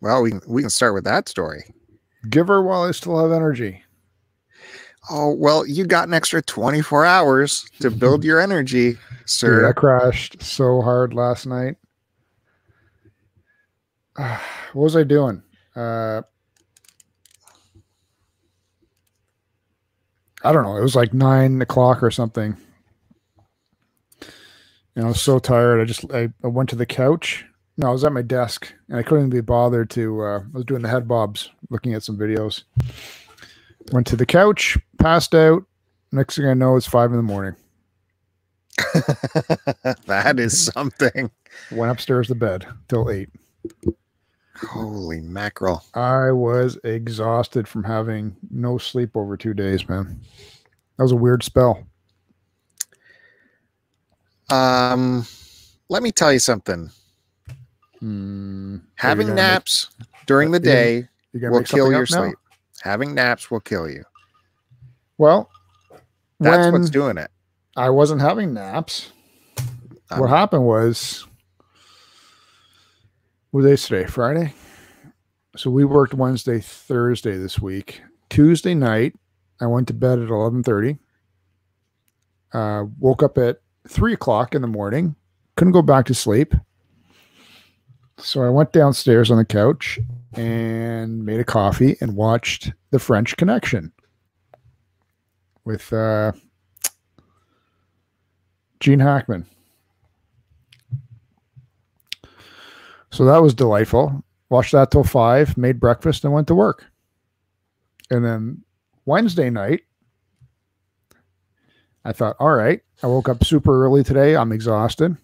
Well, we can, we can start with that story. Give her while I still have energy. Oh, well, you got an extra 24 hours to build your energy, sir. Dude, I crashed so hard last night. what was I doing? Uh, I don't know. It was like nine o'clock or something. And I was so tired. I just I, I went to the couch. No, I was at my desk and I couldn't be bothered to. Uh, I was doing the head bobs, looking at some videos. Went to the couch, passed out. Next thing I know, it's five in the morning. that is something. Went upstairs to bed till eight. Holy mackerel. I was exhausted from having no sleep over two days, man. That was a weird spell. Um, let me tell you something. Hmm. Having Are you make- naps during the day will kill your up now? sleep. Having naps will kill you. Well, That's what's doing it. I wasn't having naps, Um, what happened was, what day today? Friday. So we worked Wednesday, Thursday this week. Tuesday night, I went to bed at eleven thirty. Uh, woke up at three o'clock in the morning. Couldn't go back to sleep. So I went downstairs on the couch and made a coffee and watched The French Connection with uh, Gene Hackman. So that was delightful. Watched that till five, made breakfast, and went to work. And then Wednesday night, I thought, all right, I woke up super early today. I'm exhausted.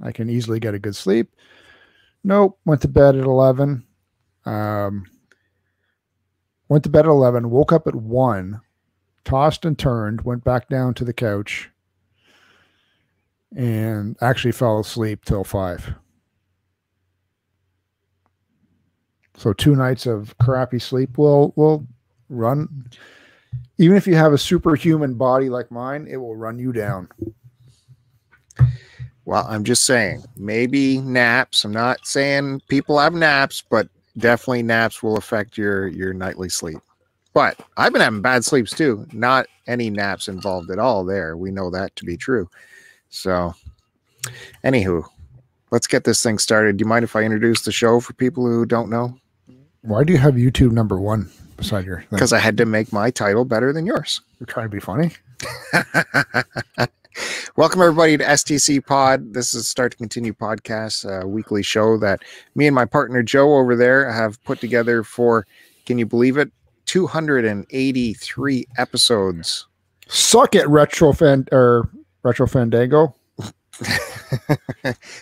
I can easily get a good sleep. Nope. Went to bed at 11. Um, went to bed at 11, woke up at 1, tossed and turned, went back down to the couch, and actually fell asleep till 5. So two nights of crappy sleep will will run even if you have a superhuman body like mine, it will run you down. Well, I'm just saying, maybe naps. I'm not saying people have naps, but definitely naps will affect your your nightly sleep. But I've been having bad sleeps too. Not any naps involved at all. There, we know that to be true. So, anywho, let's get this thing started. Do you mind if I introduce the show for people who don't know? Why do you have YouTube number one beside your? Because I had to make my title better than yours. You're trying to be funny. Welcome everybody to STC Pod. This is Start to Continue podcast, a weekly show that me and my partner Joe over there have put together for, can you believe it, 283 episodes. Suck it, retro fan or retro fandango.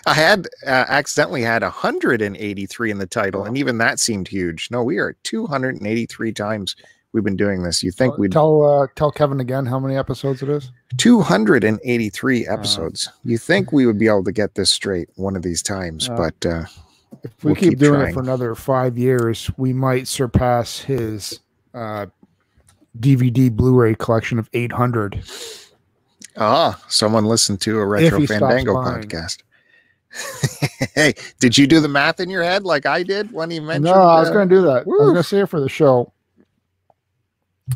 I had uh, accidentally had 183 in the title, and even that seemed huge. No, we are 283 times we've been doing this. You think we'd tell uh, tell Kevin again how many episodes it is? 283 episodes. You think we would be able to get this straight one of these times, Uh, but uh, If we We'll keep, keep doing trying. it for another five years, we might surpass his uh, DVD Blu-ray collection of 800. Ah, someone listened to a Retro Fandango podcast. hey, did you do the math in your head like I did when he mentioned? No, I was going to do that. I was going to say it for the show.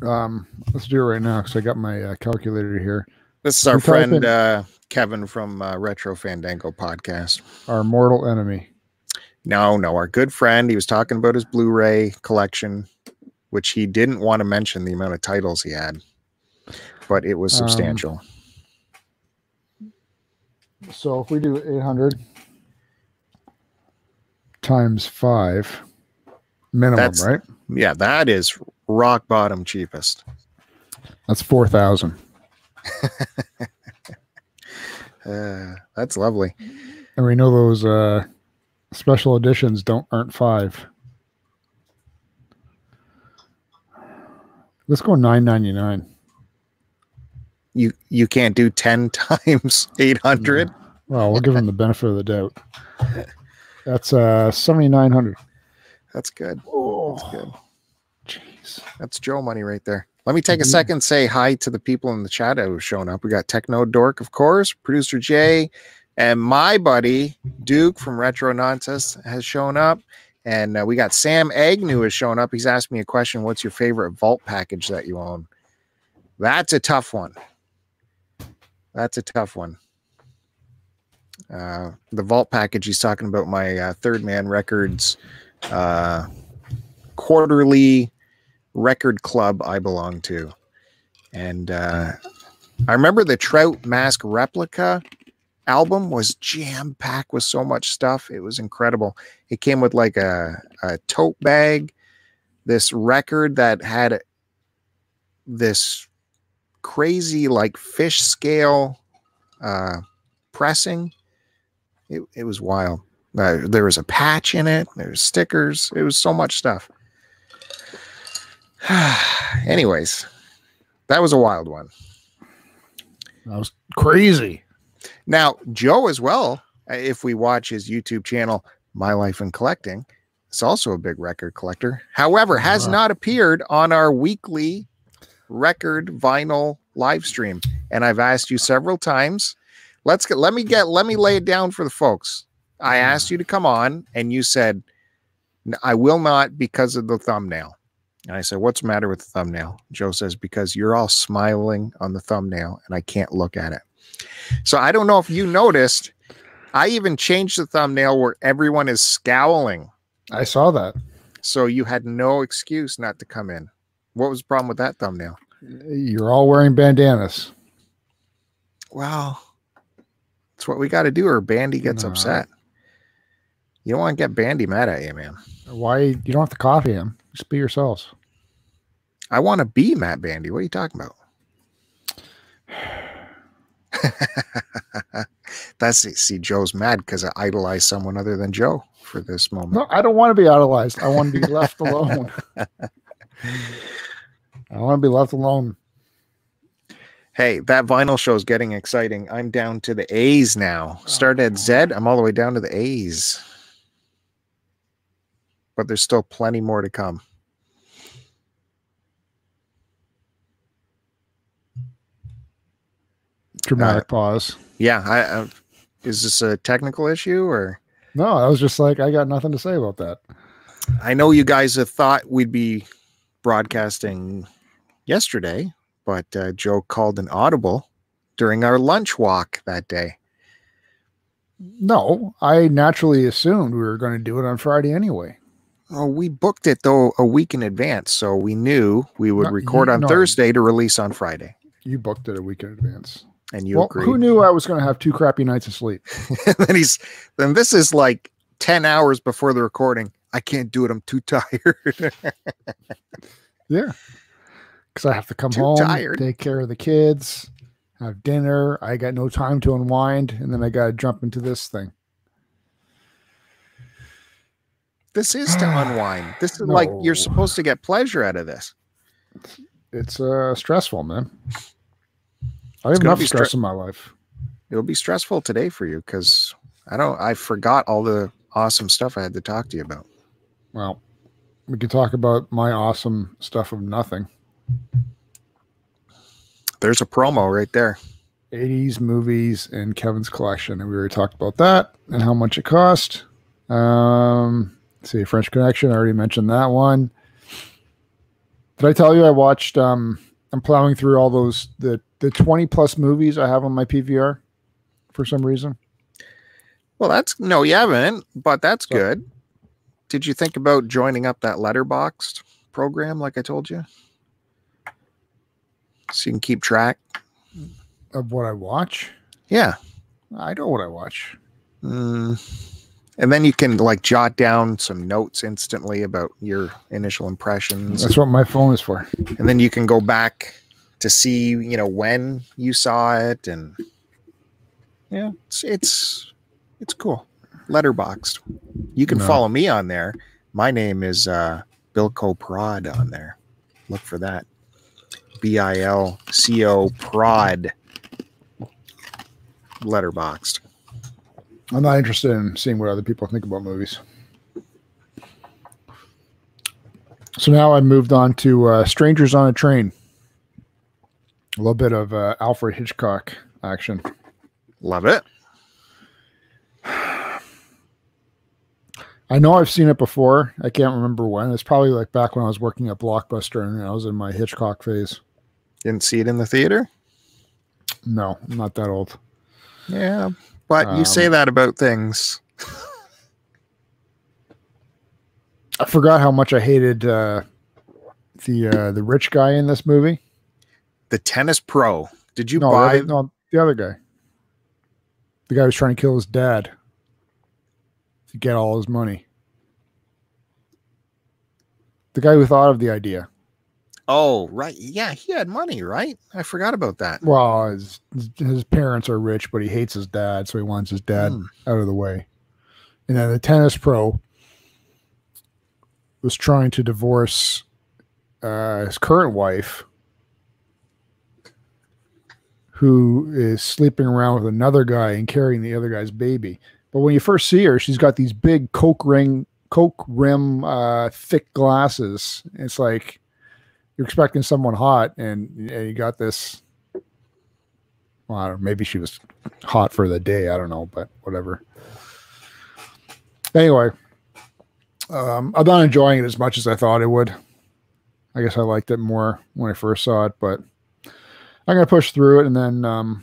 Um, let's do it right now because I got my uh, calculator here. this is our friend uh, Kevin from uh, Retro Fandango podcast. Our mortal enemy. No, no, our good friend. He was talking about his Blu-ray collection, which he didn't want to mention the amount of titles he had, but it was Um, substantial. So if we do 800 times five, minimum, That's- right? yeah, that is rock bottom cheapest. That's 4,000. Uh, that's lovely. And we know those uh, special editions don't aren't five. Let's go 999. You you can't do ten times eight hundred. Well, we'll give them the benefit of the doubt. That's uh 7900. That's good. Oh, good. That's Joe money right there. Let me take a Mhm. second, say hi to the people in the chat who have shown up. We got Techno Dork, of course, producer Jay, and my buddy Duke from Retro Nonsense has shown up. And uh, we got Sam Agnew is showing up. He's asked me a question What's your favorite vault package that you own? That's a tough one. That's a tough one. Uh, the vault package, he's talking about my uh, Third Man Records uh, quarterly record club I belong to. And uh, I remember the Trout Mask replica album was jam packed with so much stuff. It was incredible. It came with like a, a tote bag, this record that had this crazy like fish scale uh, pressing. It, it was wild. Uh, there was a patch in it. There was stickers. It was so much stuff. Anyways, that was a wild one. That was crazy. Now, Joe as well, uh, if we watch his YouTube channel, My Life in Collecting, is also a big record collector. However, has Wow. not appeared on our weekly record vinyl live stream. And I've asked you several times. Let's get let me get let me lay it down for the folks. I asked you to come on and you said I will not because of the thumbnail. And I said, What's the matter with the thumbnail? Joe says, Because you're all smiling on the thumbnail and I can't look at it. So I don't know if you noticed, I even changed the thumbnail where everyone is scowling. I saw that. So you had no excuse not to come in. What was the problem with that thumbnail? You're all wearing bandanas. Well, it's what we got to do, or Bandy gets No. upset. You don't want to get Bandy mad at you, man. Why you don't have to copy him? Just be yourselves. I want to be Matt Bandy. What are you talking about? That's see, Joe's mad because I idolize someone other than Joe for this moment. No, I don't want to be idolized. I want to be left alone. I want to be left alone. Hey, that vinyl show is getting exciting. I'm down to the A's now. Started at oh. Z, I'm all the way down to the A's. But there's still plenty more to come. Dramatic pause. Yeah, I, I is this a technical issue or No, I was just like, I got nothing to say about that. I know you guys have thought we'd be broadcasting yesterday, but uh, Joe called an audible during our lunch walk that day. No, I naturally assumed we were going to do it on Friday anyway. Oh, we booked it though a week in advance, so we knew we would No, record you- on no. Thursday to release on Friday. You booked it a week in advance. And you well, agreed. who knew I was going to have two crappy nights of sleep? then he's then this is like 10 hours before the recording. I can't do it. I'm too tired. Yeah. Because I have to come Too home, tired. take care of the kids, have dinner. I got no time to unwind. And then I got to jump into this thing. This is to unwind. This is like you're supposed to get pleasure out of this. It's uh, stressful, man. I It's have enough stress stre- in my life. It'll be stressful today for you because I don't I forgot all the awesome stuff I had to talk to you about. Well, we could talk about my awesome stuff of nothing. There's a promo right there. 80s movies in Kevin's collection. And we already talked about that and how much it cost. Um, let's see, French Connection. I already mentioned that one. Did I tell you I watched? Um, I'm plowing through all those the the 20 plus movies I have on my PVR for some reason. Well, that's no, you haven't, but that's So- good. Did you think about joining up that Letterboxd program like I told you? So you can keep track. Of what I watch, Yeah. I know what I watch. Mm. And then you can like jot down some notes instantly about your initial impressions. That's what my phone is for. and then you can go back to see, you know, when you saw it and yeah, it's it's it's cool. Letterboxd. You can No. follow me on there. My name is uh Bilco Prod on there. Look for that. B I L C O Prod. Letterboxd. I'm not interested in seeing what other people think about movies. So now I moved on to uh, Strangers on a Train. A little bit of uh, Alfred Hitchcock action. Love it. I know I've seen it before. I can't remember when. It's probably like back when I was working at Blockbuster and I was in my Hitchcock phase. Didn't see it in the theater? No, I'm not that old. Yeah, but you say Um, that about things. I forgot how much I hated uh, the uh, the rich guy in this movie. The tennis pro. Did you no, buy? the, no, the other guy. The guy who was trying to kill his dad to get all his money. The guy who thought of the idea. Oh, right. Yeah, he had money, right? I forgot about that. Well, his, his parents are rich, but he hates his dad, so he wants his dad Hmm. out of the way. And then the tennis pro was trying to divorce uh, his current wife, who is sleeping around with another guy and carrying the other guy's baby. But when you first see her, she's got these big coke ring, coke rim, uh, thick glasses. It's like you're expecting someone hot, and, and you got this. Well, I don't, maybe she was hot for the day. I don't know, but whatever. Anyway, um, I'm not enjoying it as much as I thought it would. I guess I liked it more when I first saw it, but I'm gonna push through it and then um,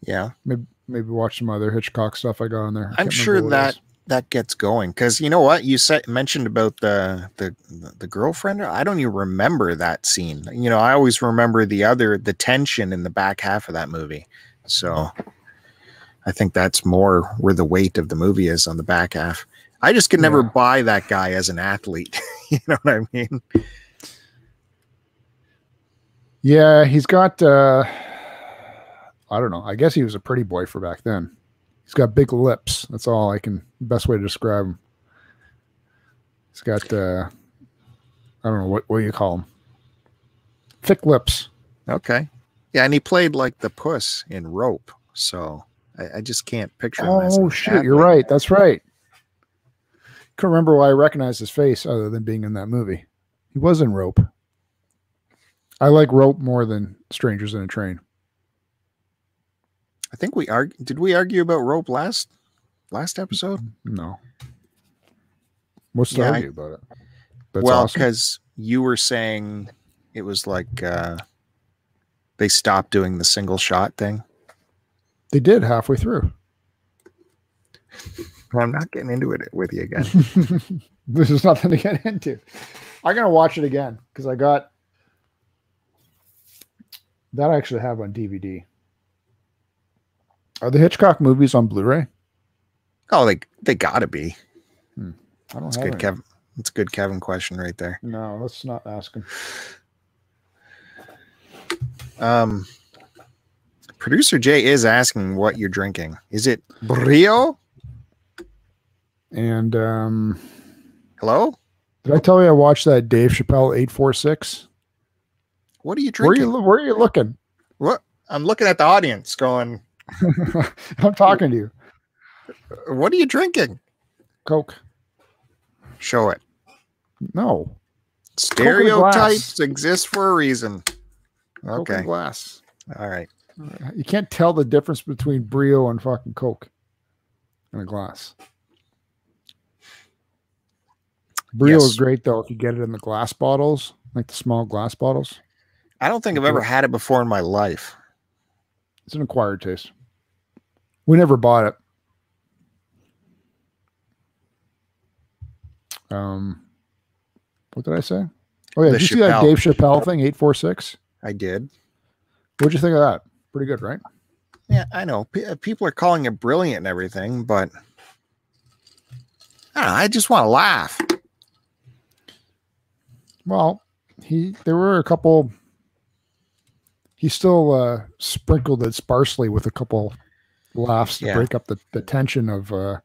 Yeah, maybe maybe watch some other Hitchcock stuff I got on there. I I'm sure remember what it that. That gets going because you know what you said mentioned about the the the girlfriend. I don't even remember that scene. You know, I always remember the other the tension in the back half of that movie. So I think that's more where the weight of the movie is on the back half. I just could never Yeah. buy that guy as an athlete. you know what I mean? Yeah, he's got. uh I don't know. I guess he was a pretty boy for back then. He's got big lips. That's all I can. Best way to describe him. He's got. uh I don't know what what do you call him. Thick lips. Okay. Yeah, and he played like the puss in Rope. So I, I just can't picture him. Oh shit! You're right. That's right. Couldn't remember why I recognized his face other than being in that movie. He was in Rope. I like Rope more than Strangers in a Train. I think we argue. Did we argue about Rope last last episode? No. What's to Yeah, I- argue about it? That's well, awesome. because you were saying it was like uh they stopped doing the single shot thing. They did halfway through. I'm not getting into it with you again. this is nothing to get into. I'm gonna watch it again because I got that I actually have on DVD. Are the Hitchcock movies on Blu-ray? oh, they they gotta be. I don't have good, any. Kevin. A good Kevin question right there. No, let's not ask him. Um, producer Jay is asking what you're drinking. Is it Brio? And um, Hello? did I tell you I watched that Dave Chappelle eight four six? What are you Where are drinking? you? Where are you looking? What? I'm looking at the audience going, I'm talking to you. what are you drinking? Coke. Show it. No. Stereotypes exist for a reason. Coke Okay. glass. All right. You can't tell the difference between Brio and fucking Coke in a glass. Brio Yes. is great though if you get it in the glass bottles, like the small glass bottles. I don't think I've ever had it before in my life. It's an acquired taste. We never bought it. Um, what did I say? Oh yeah, The did you see that Dave Chappelle thing? Eight four six. I did. What'd you think of that? Pretty good, right? Yeah, I know. P- uh, people are calling it brilliant and everything, but I, know, I just want to laugh. Well, he there were a couple. He still uh, sprinkled it sparsely with a couple laughs to Yeah. break up the, the tension of, uh,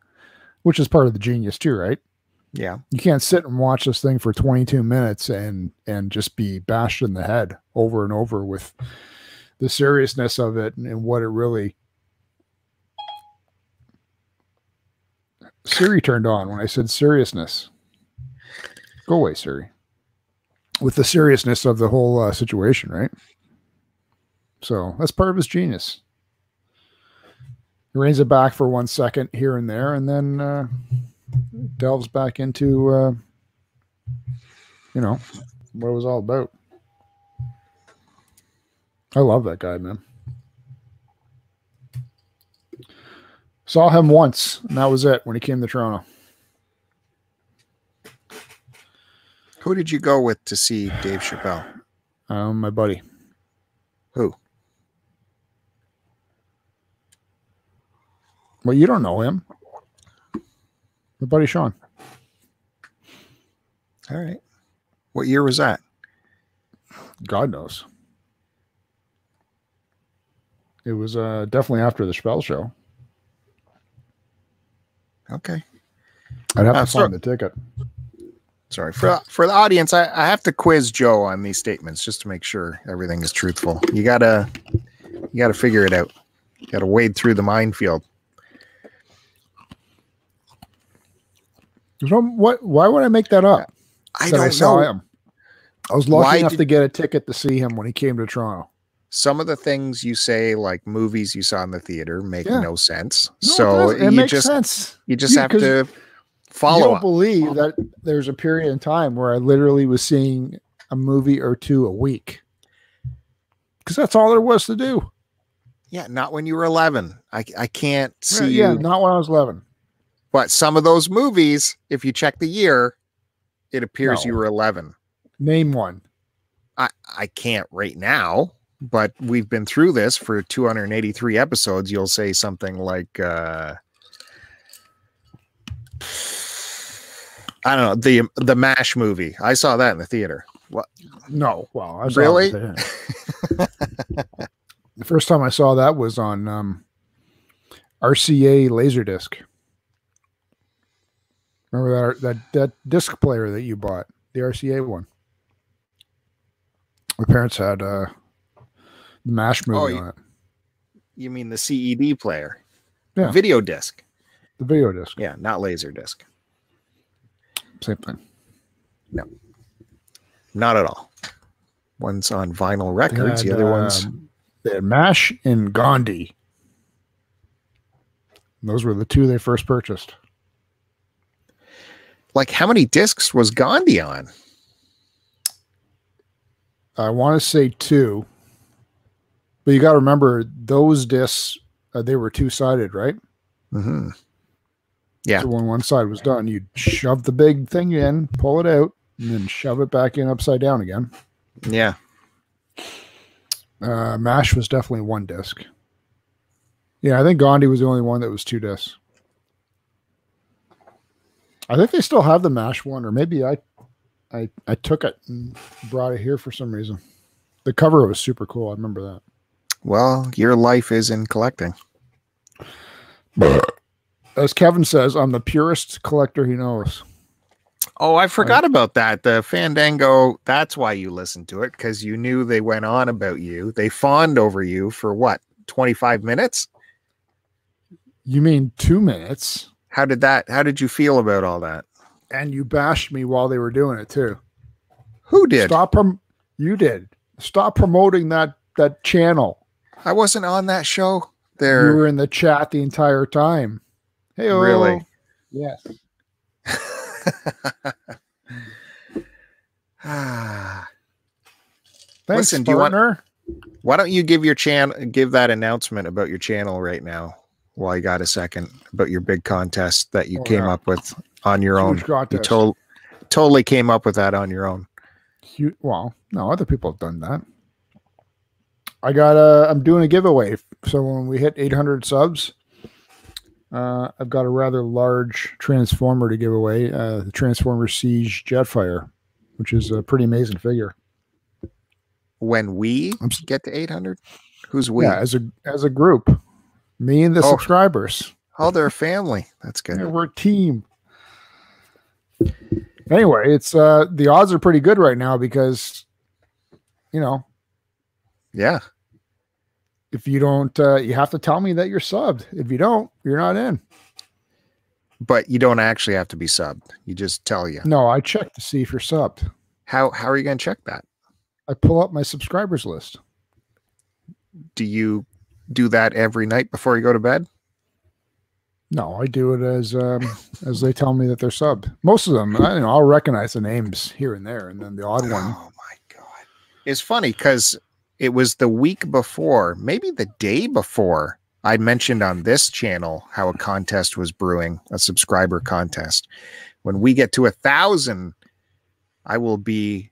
which is part of the genius too, right? Yeah. You can't sit and watch this thing for 22 minutes and and just be bashed in the head over and over with the seriousness of it and, and what it really. Siri turned on when I said seriousness. Go away, Siri. With the seriousness of the whole uh, situation, right? So that's part of his genius. He reins it back for one second here and there, and then uh, delves back into, uh, you know, what it was all about. I love that guy, man. Saw him once, and that was it when he came to Toronto. Who did you go with to see Dave Chappelle? Um, my buddy. Who? Well, you don't know him. My buddy Sean. All right. What year was that? God knows. It was uh, definitely after the Chappelle show. Okay. I'd have Uh, to so- find the ticket. Sorry for for the audience. I, I have to quiz Joe on these statements just to make sure everything is truthful. You gotta you gotta figure it out. You gotta wade through the minefield. What? Why would I make that up? I That don't saw know. him. I was lucky Why enough did- to get a ticket to see him when he came to Toronto. Some of the things you say, like movies you saw in the theater, make Yeah. no sense. No, so does. it you makes just sense. you just Yeah, have to you follow don't up. believe that there's a period in time where I literally was seeing a movie or two a week because that's all there was to do. Yeah, not when you were eleven. I I can't see yeah, you. not when I was 11. But some of those movies, if you check the year, it appears you were eleven. Name one. I, I can't right now, but we've been through this for 283 episodes. You'll say something like, uh, I don't know, the the Mash movie. I saw that in the theater. What? No, well, I saw Really? the first time I saw that was on um, RCA Laserdisc. Remember that that that disc player that you bought, the RCA one. My parents had uh, the Mash movie Oh, you- on it, You mean the CED player? Yeah. Video disc. the video disc, Yeah, not laser disc. same thing. No. Not at all. One's on vinyl records. the had, other one's um, they had Mash and Gandhi. Those were the two they first purchased. Like how many discs was Gandhi on? I want to say two, but you got to remember those discs. Uh, they were two sided, right? Mm-hmm. Yeah. So when one side was done, you'd shove the big thing in, pull it out, and then shove it back in upside down again. Yeah. Uh, Mash was definitely one disc. Yeah, I think Gandhi was the only one that was two discs. I think they still have the Mash one, or maybe I, I, I took it and brought it here for some reason. The cover was super cool. I remember that. Well, your life is in collecting. As Kevin says, I'm the purest collector he knows. Oh, I forgot about that. The Fandango, that's why you listened to it because you knew they went on about you. They fawned over you for what, 25 minutes? You mean two minutes? How did that, how did you feel about all that? And you bashed me while they were doing it too. Who did? Stop prom- You did. Stop promoting that that channel. I wasn't on that show. There you were in the chat the entire time. Hey, Really? Yes. Ah. Thanks, Listen, do you want- partner. why don't you give your channel, give that announcement about your channel right now while you got a second about your big contest that you Oh, came yeah. up with on your own. Huge You to- totally came up with that on your own. Hu- well, no, other people have done that. I got a. I'm doing a giveaway. So when we hit 800 subs, uh, I've got a rather large transformer to give away. Uh, the Transformer Siege Jetfire, which is a pretty amazing figure. When we get to 800, who's we? Yeah, as a as a group, me and the Oh. subscribers. Oh, they're a family. That's good. Yeah, we're a team. Anyway, it's uh the odds are pretty good right now because you know, Yeah. if you don't uh you have to tell me that you're subbed. If you don't, you're not in. But you don't actually have to be subbed. You just tell you. No, I check to see if you're subbed. How how are you going to check that? I pull up my subscribers list. Do you do that every night before you go to bed? No, I do it as um, as they tell me that they're subbed. Most of them, I, you know, I'll recognize the names here and there, and then the odd one. Oh my god. It's funny because it was the week before, maybe the day before, I mentioned on this channel how a contest was brewing, a subscriber contest. When we get to a thousand, I will be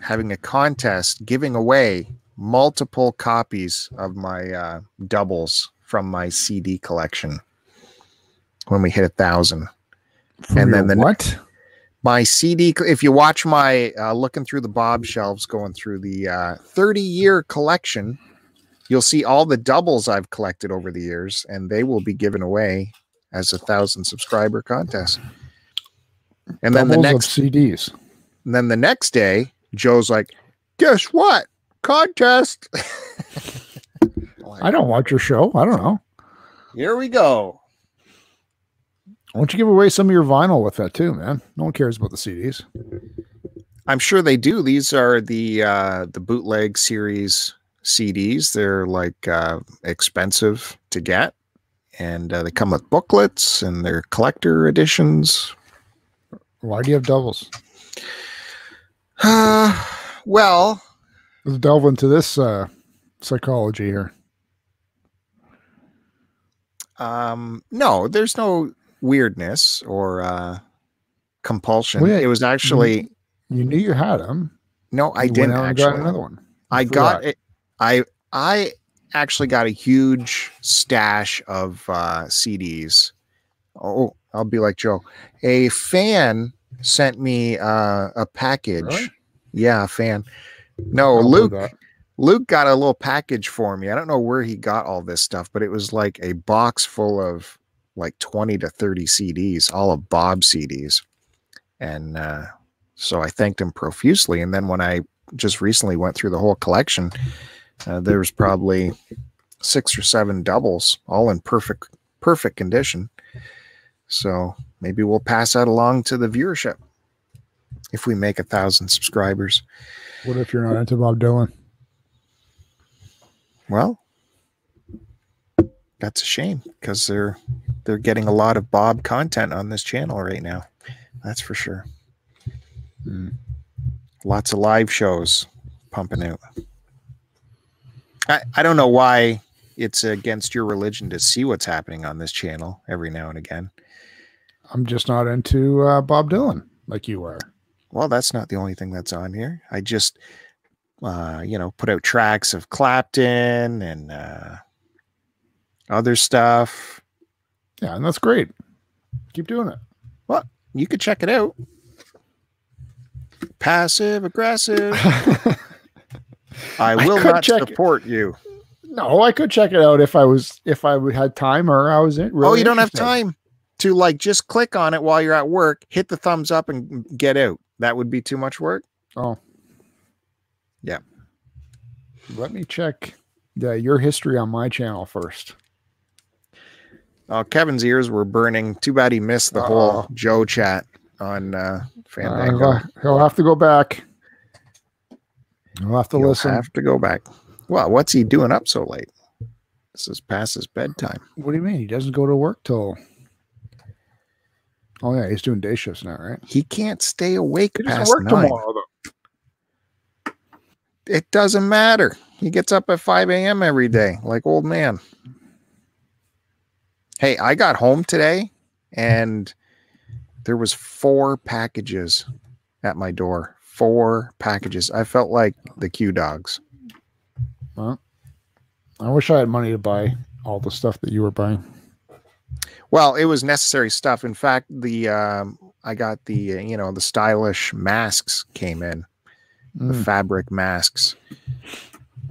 having a contest giving away multiple copies of my uh, doubles from my CD collection when we hit a thousand. From And then the- what? My CD, if you watch my uh, looking through the Bob shelves, going through the uh, 30 year collection, you'll see all the doubles I've collected over the years, and they will be given away as a thousand subscriber contest. And then the Doubles next CDs. And then the next day, Joe's like, guess what? Contest. Like, I don't watch your show. I don't know. Here we go. Why don't you give away some of your vinyl with that too, man? No one cares about the CDs. I'm sure they do. These are the uh the bootleg series CDs. They're like uh expensive to get. And uh, they come with booklets and they're collector editions. Why do you have doubles? Uh, well, Let's delve into this uh, psychology here. um, no, there's no weirdness or uh compulsion. Well, yeah, it was actually You knew you had them. no, I you didn't went out and actually. got another one. I got it. I I actually got a huge stash of uh, CDs. Oh, I'll be like Joe. A fan sent me uh, a package. Really? Yeah, a fan. No, Luke. Luke got a little package for me. I don't know where he got all this stuff, but it was like a box full of like 20 to 30 CDs, all of Bob CDs. And uh, so I thanked him profusely. And then when I just recently went through the whole collection, uh, there was probably six or seven doubles, all in perfect, perfect condition. So maybe we'll pass that along to the viewership if we make a thousand subscribers. What if you're not into Bob Dylan? Well, that's a shame because they're they're getting a lot of Bob content on this channel right now. That's for sure. Hmm. Lots of live shows pumping out. I, I don't know why it's against your religion to see what's happening on this channel every now and again. I'm just not into uh, Bob Dylan like you are. Well, that's not the only thing that's on here. I just, uh, you know, put out tracks of Clapton and uh, other stuff. Yeah, and that's great. Keep doing it. Well, you could check it out. Passive aggressive. I will could not check it. support you. no, I could check it out if I was if I had time or I was in. Really oh, you don't have time to like just click on it while you're at work, hit the thumbs up, and get out. That would be too much work. Oh, Yeah. Let me check. Yeah, your history on my channel first. Oh, Kevin's ears were burning. Too bad he missed the whole Uh-oh. Joe chat on uh, Fandango. Uh, he'll have to go back. He'll have to You'll listen. have to go back. Well, what's he doing up so late? This is past his bedtime. What do you mean? He doesn't go to work till. Oh yeah, he's doing day shifts now, right? He can't stay awake He doesn't past work nine. tomorrow though. It doesn't matter. He gets up at 5 a.m. every day, like old man. Hey, I got home today and there was four packages at my door. Four packages. I felt like the Q dogs. Well, I wish I had money to buy all the stuff that you were buying. Well, it was necessary stuff. In fact, the um, I got the you know the stylish masks came in, the Mm. fabric masks,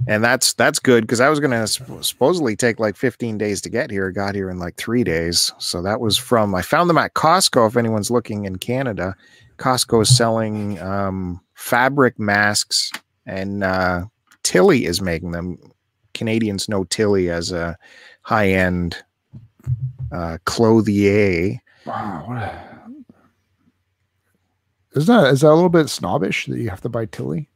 and that's that's good because I was gonna sp- supposedly take like 15 days to get here. Got here in like three days, so that was from I found them at Costco. If anyone's looking in Canada, Costco is selling um, fabric masks, and uh, Tilley is making them. Canadians know Tilley as a high end uh, clothier. Wow. What a... Isn't that is that a little bit snobbish that you have to buy Tilley?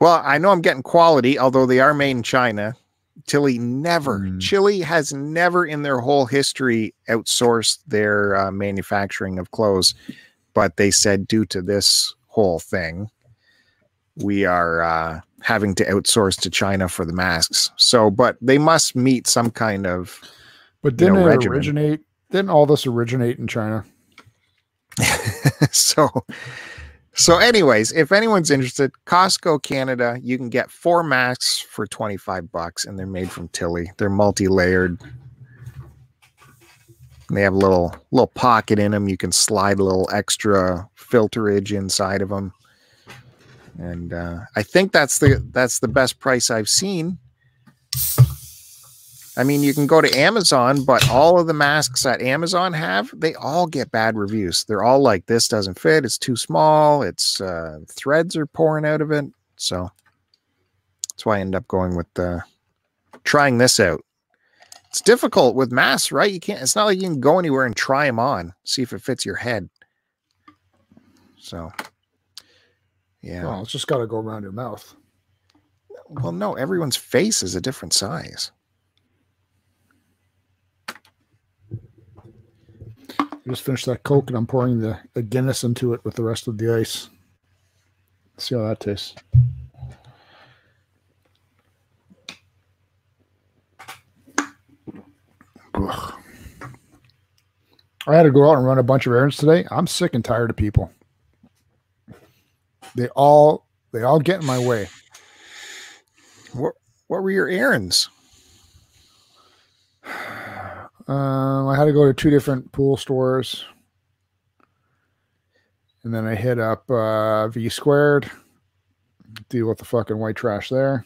Well, I know I'm getting quality, although they are made in China. Tilley never, Mm. Tilley has never in their whole history outsourced their uh, manufacturing of clothes, but they said due to this whole thing, we are uh, having to outsource to China for the masks. So, but they must meet some kind of But You know, didn't it regimen. originate? Didn't all this originate in China? so so anyways if anyone's interested costco canada you can get four masks for 25 bucks and they're made from tilley they're multi-layered they have a little little pocket in them you can slide a little extra filterage inside of them and uh, i think that's the that's the best price i've seen I mean, you can go to Amazon, but all of the masks that Amazon have, they all get bad reviews. They're all like, this doesn't fit. It's too small. It's uh, threads are pouring out of it. So that's why I end up going with the trying this out. It's difficult with masks, right? You can't, it's not like you can go anywhere and try them on, see if it fits your head. So, yeah. Well, it's just got to go around your mouth. Well, no, everyone's face is a different size. Just finished that Coke and I'm pouring the, the Guinness into it with the rest of the ice. See how that tastes. Ugh. I had to go out and run a bunch of errands today. I'm sick and tired of people. They all they all get in my way. What what were your errands? Um, I had to go to two different pool stores, and then I hit up uh, V squared, deal with the fucking white trash there.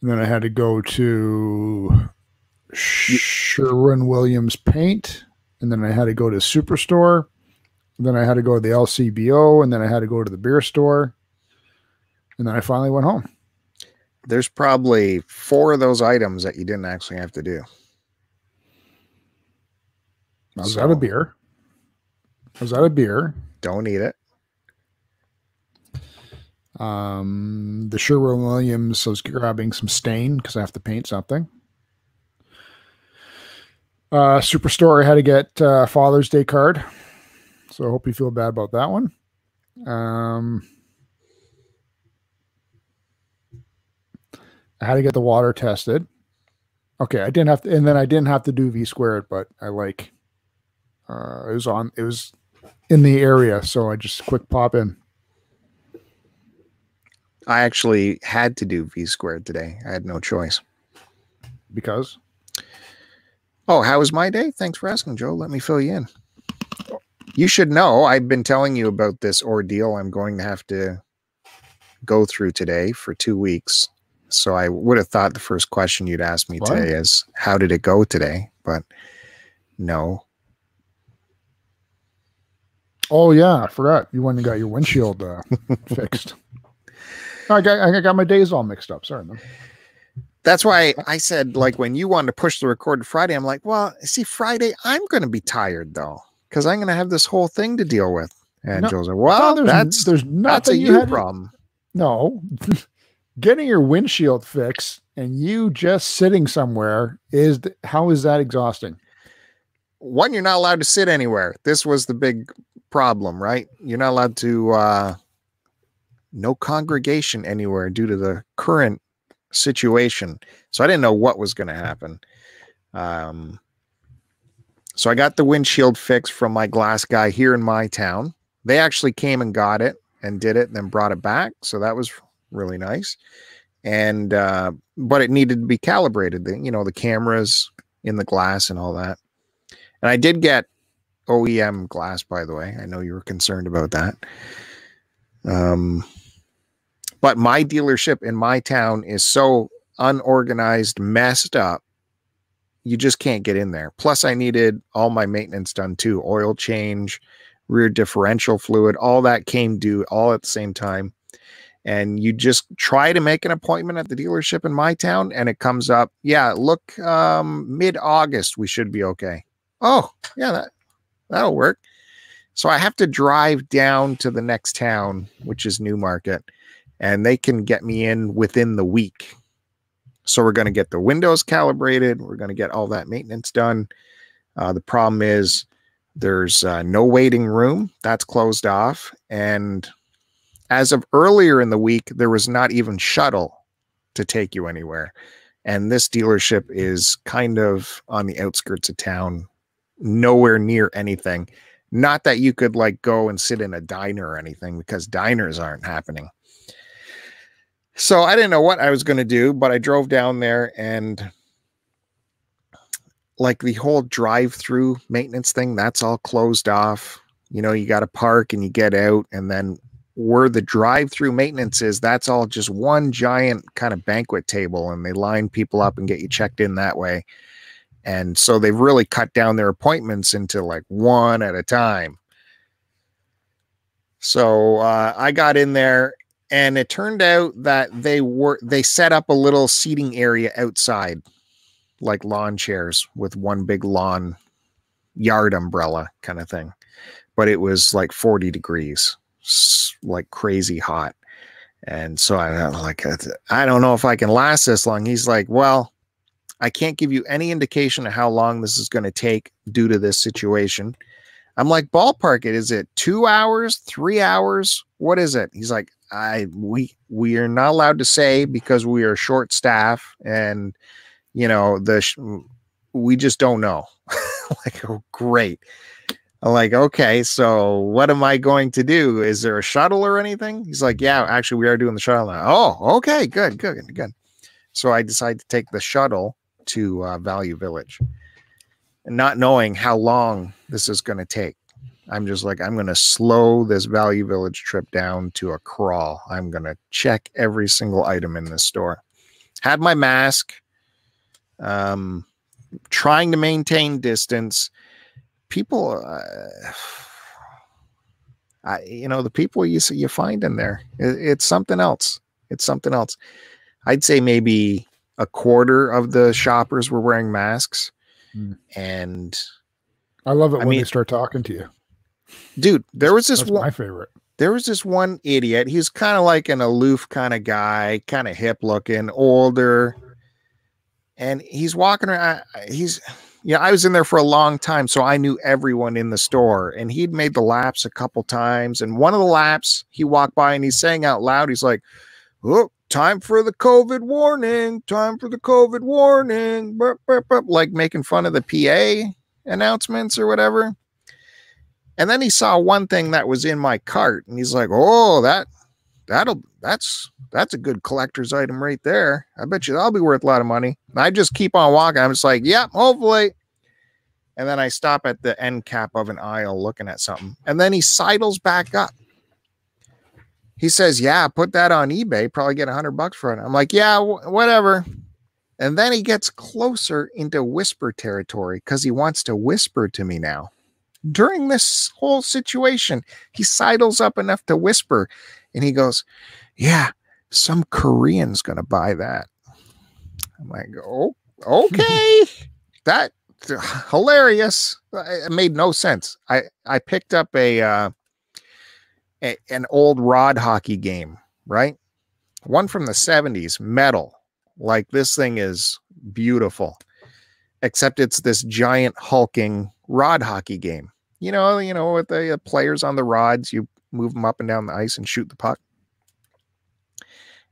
And then I had to go to Sherwin Williams Paint, and then I had to go to Superstore. Then I had to go to the LCBO, and then I had to go to the beer store, and then I finally went home. There's probably four of those items that you didn't actually have to do. I was So- out of beer. Was that a beer. Don't eat it. Um, the Sherwin Williams, was grabbing some stain because I have to paint something. Uh, Superstore, I had to get uh, Father's Day card. So I hope you feel bad about that one. Um, I had to get the water tested. Okay, I didn't have to, and then I didn't have to do V squared, but I like, uh, it was on, it was in the area, so I just quick pop in. I actually had to do V squared today. I had no choice. because Oh, how was my day? Thanks for asking, Joe. Let me fill you in. You should know I've been telling you about this ordeal I'm going to have to go through today for two weeks. So I would have thought the first question you'd ask me What? today is how did it go today? But no. oh yeah, I forgot you went and got your windshield uh, fixed. I got I got my days all mixed up. Sorry, man. That's why I said, like, when you wanted to push the record Friday, I'm like, well, see, Friday, I'm going to be tired though, because I'm going to have this whole thing to deal with. And No, Joe's like, well, there's that's there's that's a you you had to- problem. No, getting your windshield fixed and you just sitting somewhere is th- how is that exhausting? one you're not allowed to sit anywhere. This was the big problem right? You're not allowed to uh no congregation anywhere due to the current situation. So i didn't know what was going to happen. Um so i got the windshield fixed from my glass guy here in my town. They actually came and got it and did it and then brought it back. So that was really nice and uh but it needed to be calibrated the you know the cameras in the glass and all that and I did get OEM glass, by the way. I know you were concerned about that. Um, but my dealership in my town is so unorganized, messed up. You just can't get in there. Plus, I needed all my maintenance done too oil change, rear differential fluid, all that came due all at the same time. And you just try to make an appointment at the dealership in my town, and it comes up, yeah, look, um, mid August, we should be okay oh yeah that that'll work so i have to drive down to the next town which is newmarket and they can get me in within the week So we're going to get the windows calibrated. We're going to get all that maintenance done. Uh, the problem is there's uh, no waiting room. That's closed off. And as of earlier in the week, there was not even shuttle to take you anywhere. And this dealership is kind of on the outskirts of town, nowhere near anything. Not that you could like go and sit in a diner or anything because diners aren't happening. So I didn't know what I was going to do, but I drove down there and like the whole drive through maintenance thing, that's all closed off. You know, you got to park and you get out. And then where the drive through maintenance is, that's all just one giant kind of banquet table. And they line people up and get you checked in that way. And so they've really cut down their appointments into like one at a time. So uh, I got in there and it turned out that they were they set up a little seating area outside like lawn chairs with one big lawn yard umbrella kind of thing but it was like 40 degrees like crazy hot. And so i like i don't know if i can last this long. He's like well i can't give you any indication of how long this is going to take due to this situation. I'm like ballpark it is it two hours three hours? What is it? He's like I we we are not allowed to say because we are short staff and you know the we just don't know. like oh great. I'm like okay, so what am I going to do? Is there a shuttle or anything? He's like, yeah, actually we are doing the shuttle now. Oh, okay, good, good, good. So I decided to take the shuttle to uh, Value Village, and not knowing how long this is going to take. I'm just like, I'm going to slow this Value Village trip down to a crawl. I'm going to check every single item in this store. Had my mask, um, trying to maintain distance. People, uh, I, you know, the people you see, you find in there, it, it's something else. It's something else. I'd say maybe a quarter of the shoppers were wearing masks, mm. and I love it I when mean, they start talking to you dude there was this That's one my favorite there was this one idiot he's kind of like an aloof kind of guy kind of hip looking older and he's walking around he's yeah i was in there for a long time so i knew everyone in the store and he'd made the laps a couple times and one of the laps he walked by and he's saying out loud he's like oh time for the covid warning time for the covid warning burp, burp, burp, like making fun of the pa announcements or whatever. And then he saw one thing that was in my cart and he's like, "Oh, that that'll that's that's a good collector's item right there. I bet you that'll be worth a lot of money." And I just keep on walking. I'm just like, "Yep, hopefully." And then I stop at the end cap of an aisle looking at something. And then he sidles back up. He says, "Yeah, put that on eBay. Probably get a hundred bucks for it." I'm like, "Yeah, whatever." And then he gets closer into whisper territory because he wants to whisper to me now during this whole situation, he sidles up enough to whisper and he goes, Yeah, some Korean's going to buy that. I'm like, Oh, okay. that hilarious. It made no sense. I, I picked up a, uh, a, an old rod hockey game, right? One from the 70s, metal. Like this thing is beautiful, except it's this giant hulking rod hockey game. You know, you know, with the uh, players on the rods, you move them up and down the ice and shoot the puck.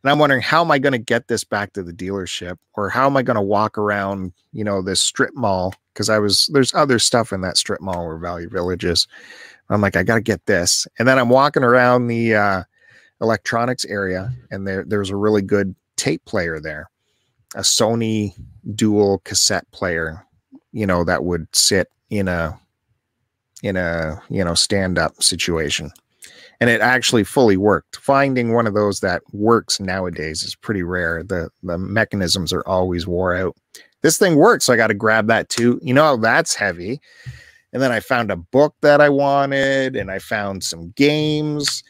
And I'm wondering how am I going to get this back to the dealership or how am I going to walk around, you know, this strip mall because I was there's other stuff in that strip mall where Value Village is. I'm like I got to get this. And then I'm walking around the uh electronics area and there there's a really good tape player there. A Sony dual cassette player, you know, that would sit in a in a you know stand up situation and it actually fully worked. Finding one of those that works nowadays is pretty rare. The the mechanisms are always wore out. This thing works so i got to grab that too. You know that's heavy? And then i found a book that i wanted and i found some games.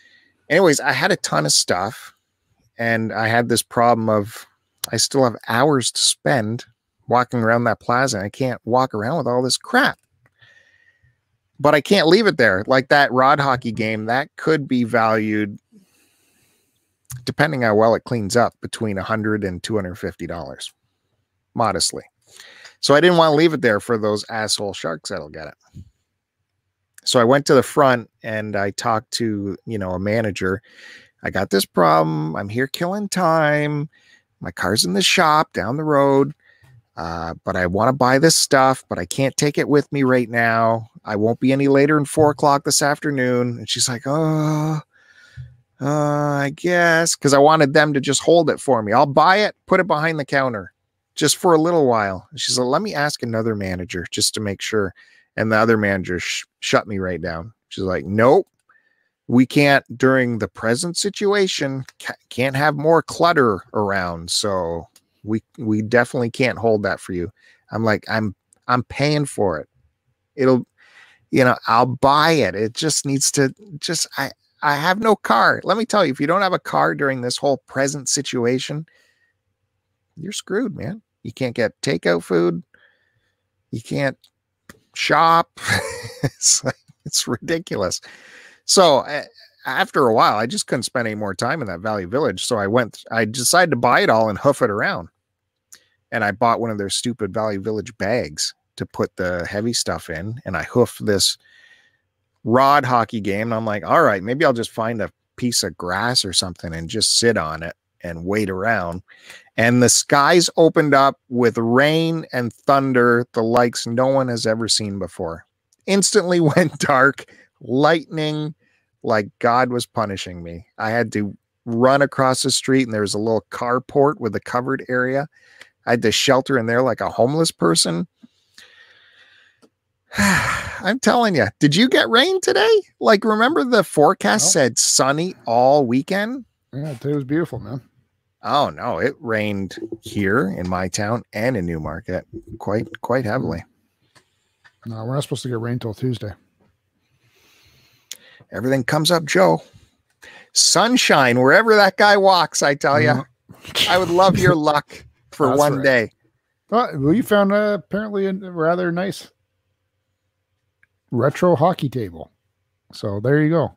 Anyways i had a ton of stuff and i had this problem of i still have hours to spend walking around that plaza i can't walk around with all this crap but I can't leave it there. Like that rod hockey game, that could be valued, depending how well it cleans up, between a hundred and two hundred fifty dollars. modestly. So I didn't want to leave it there for those asshole sharks that'll get it. So I went to the front and I talked to, you know, a manager. I got this problem. I'm here killing time. My car's in the shop down the road. Uh, but I want to buy this stuff, but I can't take it with me right now. I won't be any later than four o'clock this afternoon. And she's like, Oh, uh, I guess because I wanted them to just hold it for me. I'll buy it, put it behind the counter just for a little while. She's like, let me ask another manager just to make sure. And the other manager sh- shut me right down. She's like, nope, we can't during the present situation, ca- can't have more clutter around. So we we definitely can't hold that for you. I'm like, I'm I'm paying for it. It'll, you know, I'll buy it. It just needs to just I I have no car. Let me tell you, if you don't have a car during this whole present situation, you're screwed, man. You can't get takeout food. You can't shop. it's, it's ridiculous. So uh, after a while, I just couldn't spend any more time in that Value Village. So I went, I decided to buy it all and hoof it around. And I bought one of their stupid Value Village bags to put the heavy stuff in. And I hoofed this rod hockey game. And I'm like, all right, maybe I'll just find a piece of grass or something and just sit on it and wait around. And the skies opened up with rain and thunder, the likes no one has ever seen before. Instantly went dark, lightning, like God was punishing me. I had to run across the street, and there was a little carport with a covered area. I had to shelter in there like a homeless person. I'm telling you, did you get rain today? Like, remember the forecast No. said sunny all weekend? Yeah, today was beautiful, man. Oh no, it rained here in my town and in Newmarket quite quite heavily. No, we're not supposed to get rain till Tuesday. Everything comes up, Joe. Sunshine wherever that guy walks, I tell you. I would love your luck for one right. day. Oh, well, you found uh, apparently a rather nice retro hockey table. So there you go.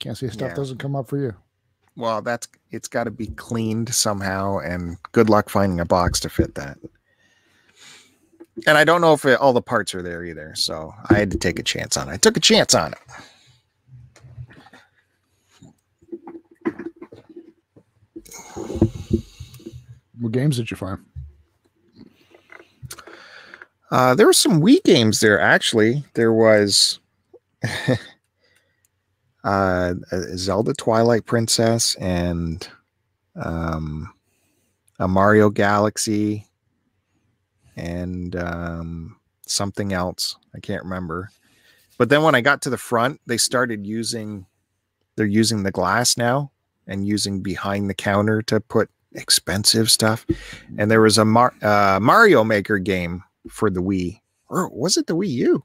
Can't say stuff Yeah. doesn't come up for you. Well, that's it's got to be cleaned somehow, and good luck finding a box to fit that. And I don't know if it, all the parts are there either, so I had to take a chance on it. I took a chance on it. What games did you find? Uh, there were some Wii games there actually. There was uh, a Zelda Twilight Princess and um, a Mario Galaxy and um, something else. I can't remember. But then when I got to the front, they started using they're using the glass now and using behind the counter to put expensive stuff. And there was a Mar- uh, Mario Maker game for the Wii, or was it the Wii U?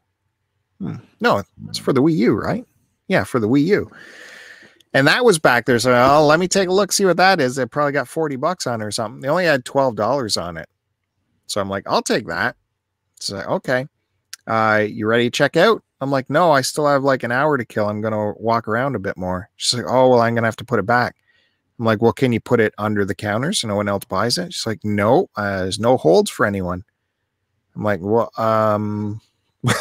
Hmm. No, it's for the Wii U, right? Yeah, for the Wii U. And that was back there. So oh, let me take a look, see what that is. It probably got 40 bucks on it or something. They only had $12 on it. So I'm like, I'll take that. It's like, okay. Uh, you ready to check out? I'm like, no, I still have like an hour to kill. I'm gonna walk around a bit more. She's like, oh well, I'm gonna have to put it back. I'm like, well, can you put it under the counter so no one else buys it? She's like, no, uh, there's no holds for anyone. I'm like, well, um,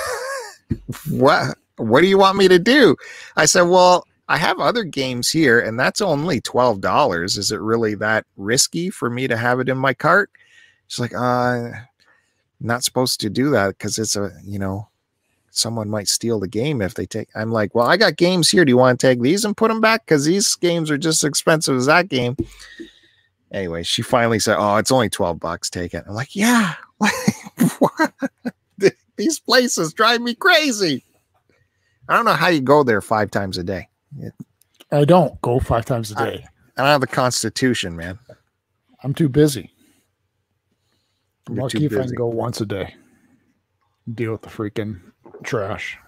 what? What do you want me to do? I said, well, I have other games here, and that's only twelve dollars. Is it really that risky for me to have it in my cart? She's like, uh, not supposed to do that because it's a, you know, someone might steal the game if they take. I'm like, well, I got games here. Do you want to take these and put them back? Because these games are just as expensive as that game. Anyway, she finally said, "Oh, it's only twelve bucks. Take it." I'm like, "Yeah." These places drive me crazy. I don't know how you go there five times a day. I don't go five times a day. I don't have the constitution, man. I'm too busy. You're lucky if I can go once a day. Deal with the freaking trash.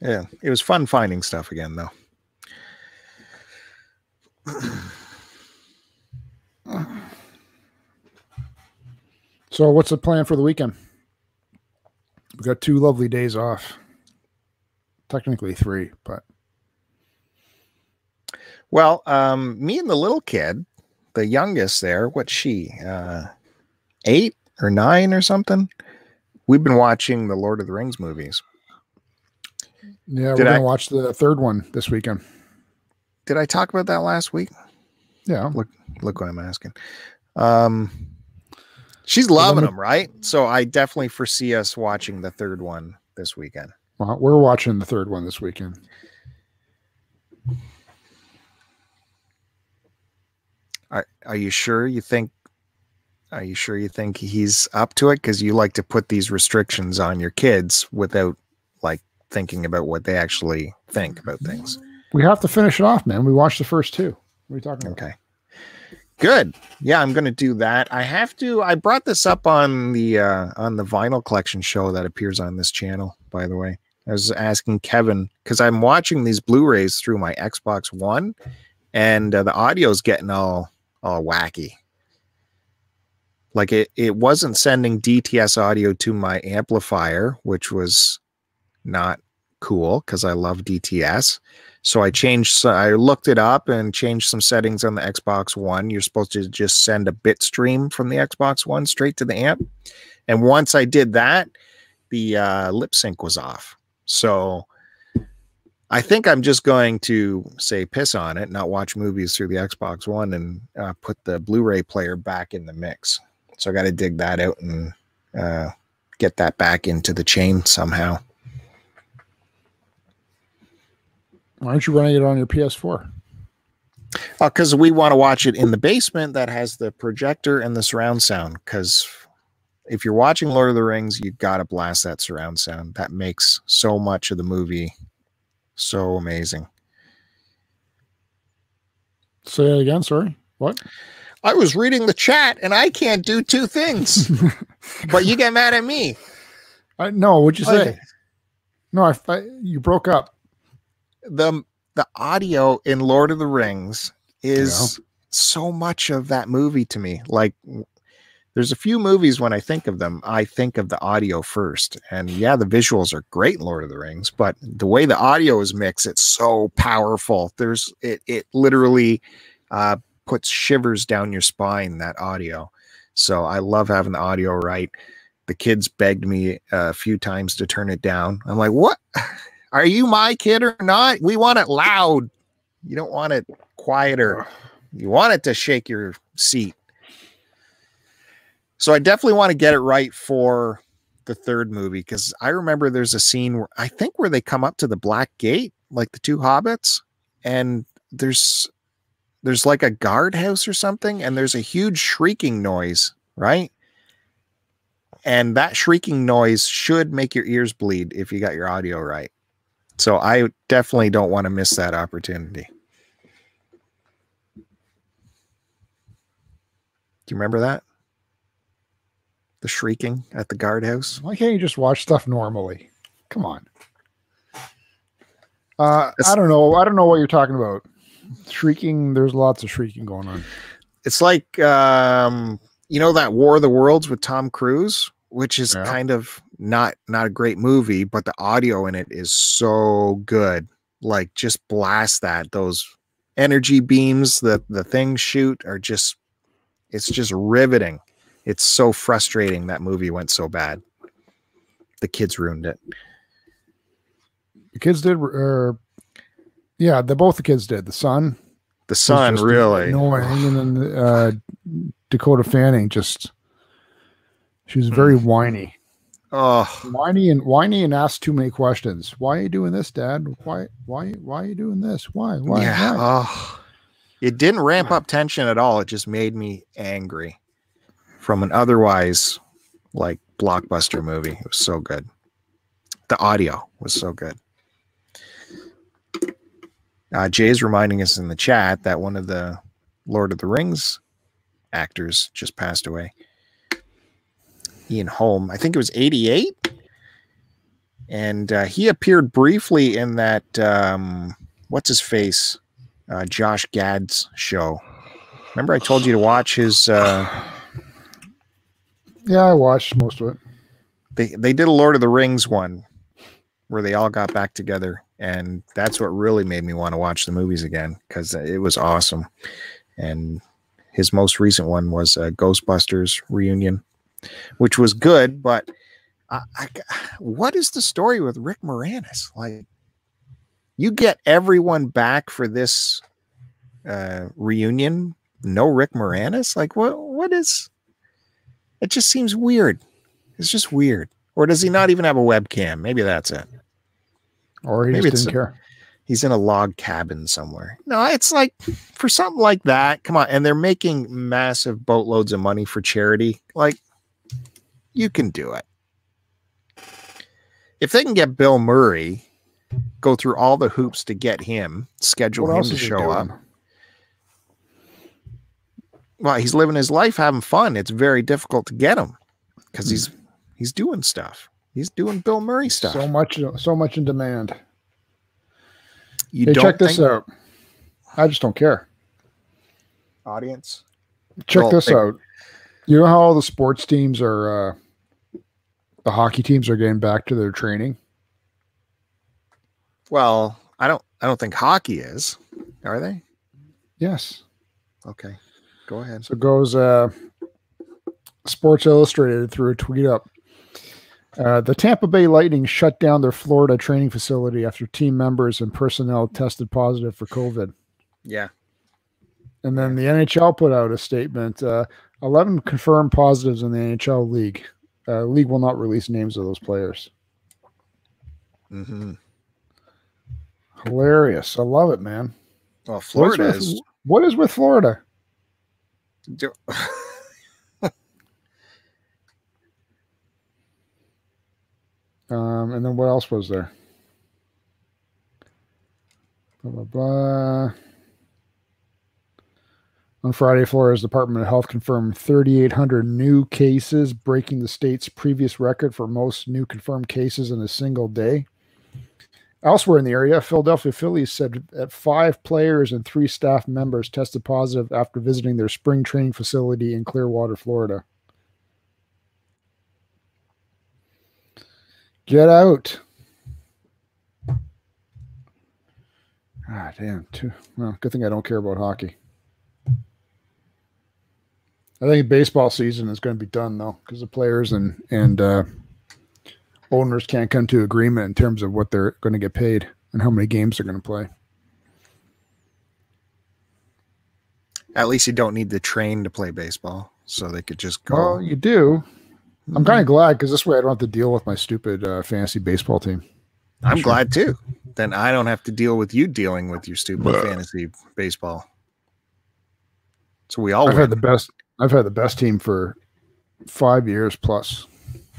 Yeah, it was fun finding stuff again, though. So, what's the plan for the weekend? We got two lovely days off. Technically three, but Well, um, me and the little kid, the youngest there, what's she? Uh, eight or nine or something? We've been watching the Lord of the Rings movies. Yeah, Did we're I- gonna watch the third one this weekend. Did I talk about that last week? Yeah. Look look what I'm asking. Um, she's loving them, right? So I definitely foresee us watching the third one this weekend. Well, we're watching the third one this weekend. Are you sure you think? Are you sure you think he's up to it? Because you like to put these restrictions on your kids without like thinking about what they actually think about things. We have to finish it off, man. We watched the first two. What are you talking about? Okay. Good. Yeah, I'm going to do that. I have to I brought this up on the uh on the vinyl collection show that appears on this channel, by the way. I was asking Kevin cuz I'm watching these Blu-rays through my Xbox 1 and uh, the audio's getting all all wacky. Like it it wasn't sending DTS audio to my amplifier, which was not cool cuz I love DTS. So I changed, so I looked it up and changed some settings on the Xbox One. You're supposed to just send a bit stream from the Xbox One straight to the amp. And once I did that, the uh, lip sync was off. So I think I'm just going to say piss on it, not watch movies through the Xbox One and uh, put the Blu ray player back in the mix. So I got to dig that out and uh, get that back into the chain somehow. Why aren't you running it on your PS4? because we want to watch it in the basement that has the projector and the surround sound. Because if you're watching Lord of the Rings, you got to blast that surround sound. That makes so much of the movie so amazing. Say it again. Sorry. What? I was reading the chat and I can't do two things, but you get mad at me. I no. What'd you say? Okay. No, I, I you broke up. The the audio in Lord of the Rings is so much of that movie to me. Like there's a few movies when I think of them, I think of the audio first. And yeah, the visuals are great in Lord of the Rings, but the way the audio is mixed, it's so powerful. There's it it literally uh puts shivers down your spine, that audio. So I love having the audio right. The kids begged me a few times to turn it down. I'm like, what? Are you my kid or not? We want it loud. You don't want it quieter. You want it to shake your seat. So I definitely want to get it right for the third movie because I remember there's a scene where I think where they come up to the Black Gate, like the two hobbits, and there's there's like a guardhouse or something, and there's a huge shrieking noise, right? And that shrieking noise should make your ears bleed if you got your audio right. So I definitely don't want to miss that opportunity. Do you remember that? The shrieking at the guardhouse? Why can't you just watch stuff normally? Come on. Uh, I don't know. I don't know what you're talking about. Shrieking. There's lots of shrieking going on. It's like um, you know that War of the Worlds with Tom Cruise, which is Yeah. kind of not not a great movie, but the audio in it is so good. Like just blast that. Those energy beams that the things shoot are just it's just riveting. It's so frustrating that movie went so bad. The kids ruined it. The kids did. Uh, yeah, the both the kids did. The son, The son really. annoying, and then uh, Dakota Fanning just she was very whiny, Oh, whiny and whiny, and asked too many questions. Why are you doing this, Dad? Why, why, why are you doing this? Why, why, yeah. why? Oh, it didn't ramp up tension at all. It just made me angry from an otherwise like blockbuster movie. It was so good. The audio was so good. Uh, Jay's reminding us in the chat that one of the Lord of the Rings actors just passed away. Ian Holm. I think it was 88. And uh, he appeared briefly in that, um, what's his face? Uh, Josh Gad's show. Remember, I told you to watch his. Uh, Yeah, I watched most of it. they they did a Lord of the Rings one where they all got back together and that's what really made me want to watch the movies again because it was awesome. And his most recent one was uh, Ghostbusters reunion, which was good. But I, I, what is the story with Rick Moranis? Like, you get everyone back for this uh, reunion, no Rick Moranis. Like, what? What is? It just seems weird. It's just weird. Or does he not even have a webcam? Maybe that's it. Or he Maybe just didn't a- care. He's in a log cabin somewhere. No, it's like for something like that. Come on. And they're making massive boatloads of money for charity. Like, you can do it. If they can get Bill Murray, go through all the hoops to get him, schedule What him to show up. Doing? Well, he's living his life having fun. It's very difficult to get him because Hmm. he's he's doing stuff. He's doing Bill Murray stuff. So much, so much in demand. you Hey, don't check this out. I just don't care. audience. Check Well, this they- out. You know how all the sports teams are, uh, the hockey teams are getting back to their training. Well, I don't I don't think hockey is. Are they? Yes. Okay. Go ahead. So goes uh, Sports Illustrated through a tweet up. Uh, the Tampa Bay Lightning shut down their Florida training facility after team members and personnel tested positive for COVID. Yeah. And then the NHL put out a statement: uh, eleven confirmed positives in the NHL league. Uh, league will not release names of those players. Mm-hmm. Hilarious! I love it, man. Well, Florida with- is. What is with Florida? Do- Um, and then what else was there? Blah blah blah. On Friday, Florida's Department of Health confirmed 3,800 new cases, breaking the state's previous record for most new confirmed cases in a single day. Elsewhere in the area, Philadelphia Phillies said that five players and three staff members tested positive after visiting their spring training facility in Clearwater, Florida. Get out. Ah, damn. Too, well, good thing I don't care about hockey. I think baseball season is going to be done though, because the players and and uh, owners can't come to agreement in terms of what they're going to get paid and how many games they're going to play. At least you don't need to train to play baseball, so they could just go. Well, you do. I'm kind of glad because this way I don't have to deal with my stupid uh, fantasy baseball team. I'm sure. glad too. Then I don't have to deal with you dealing with your stupid Bleh. fantasy baseball. So we all I've win. had the best. I've had the best team for five years plus.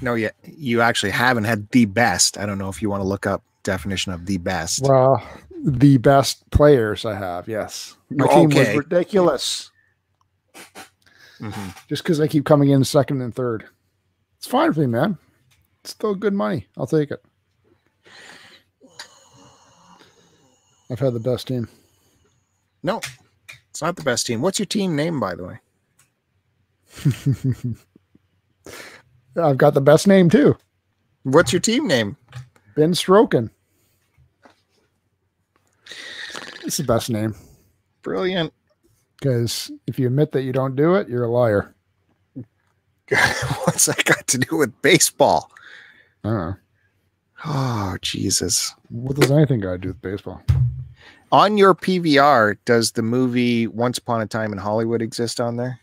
No, yeah, you actually haven't had the best. I don't know if you want to look up definition of the best. Well, the best players I have, yes. My team was Okay. ridiculous Mhm. just because I keep coming in second and third. It's fine for me, man. It's still good money. I'll take it. I've had the best team. No, it's not the best team. What's your team name, by the way? I've got the best name too. What's your team name? Ben Stroken. It's the best name Brilliant. because if you admit that you don't do it, you're a liar. What's that got to do with baseball? I don't know. Oh, Jesus. What does anything got to do with baseball? On your PVR, does the movie Once Upon a Time in Hollywood exist on there?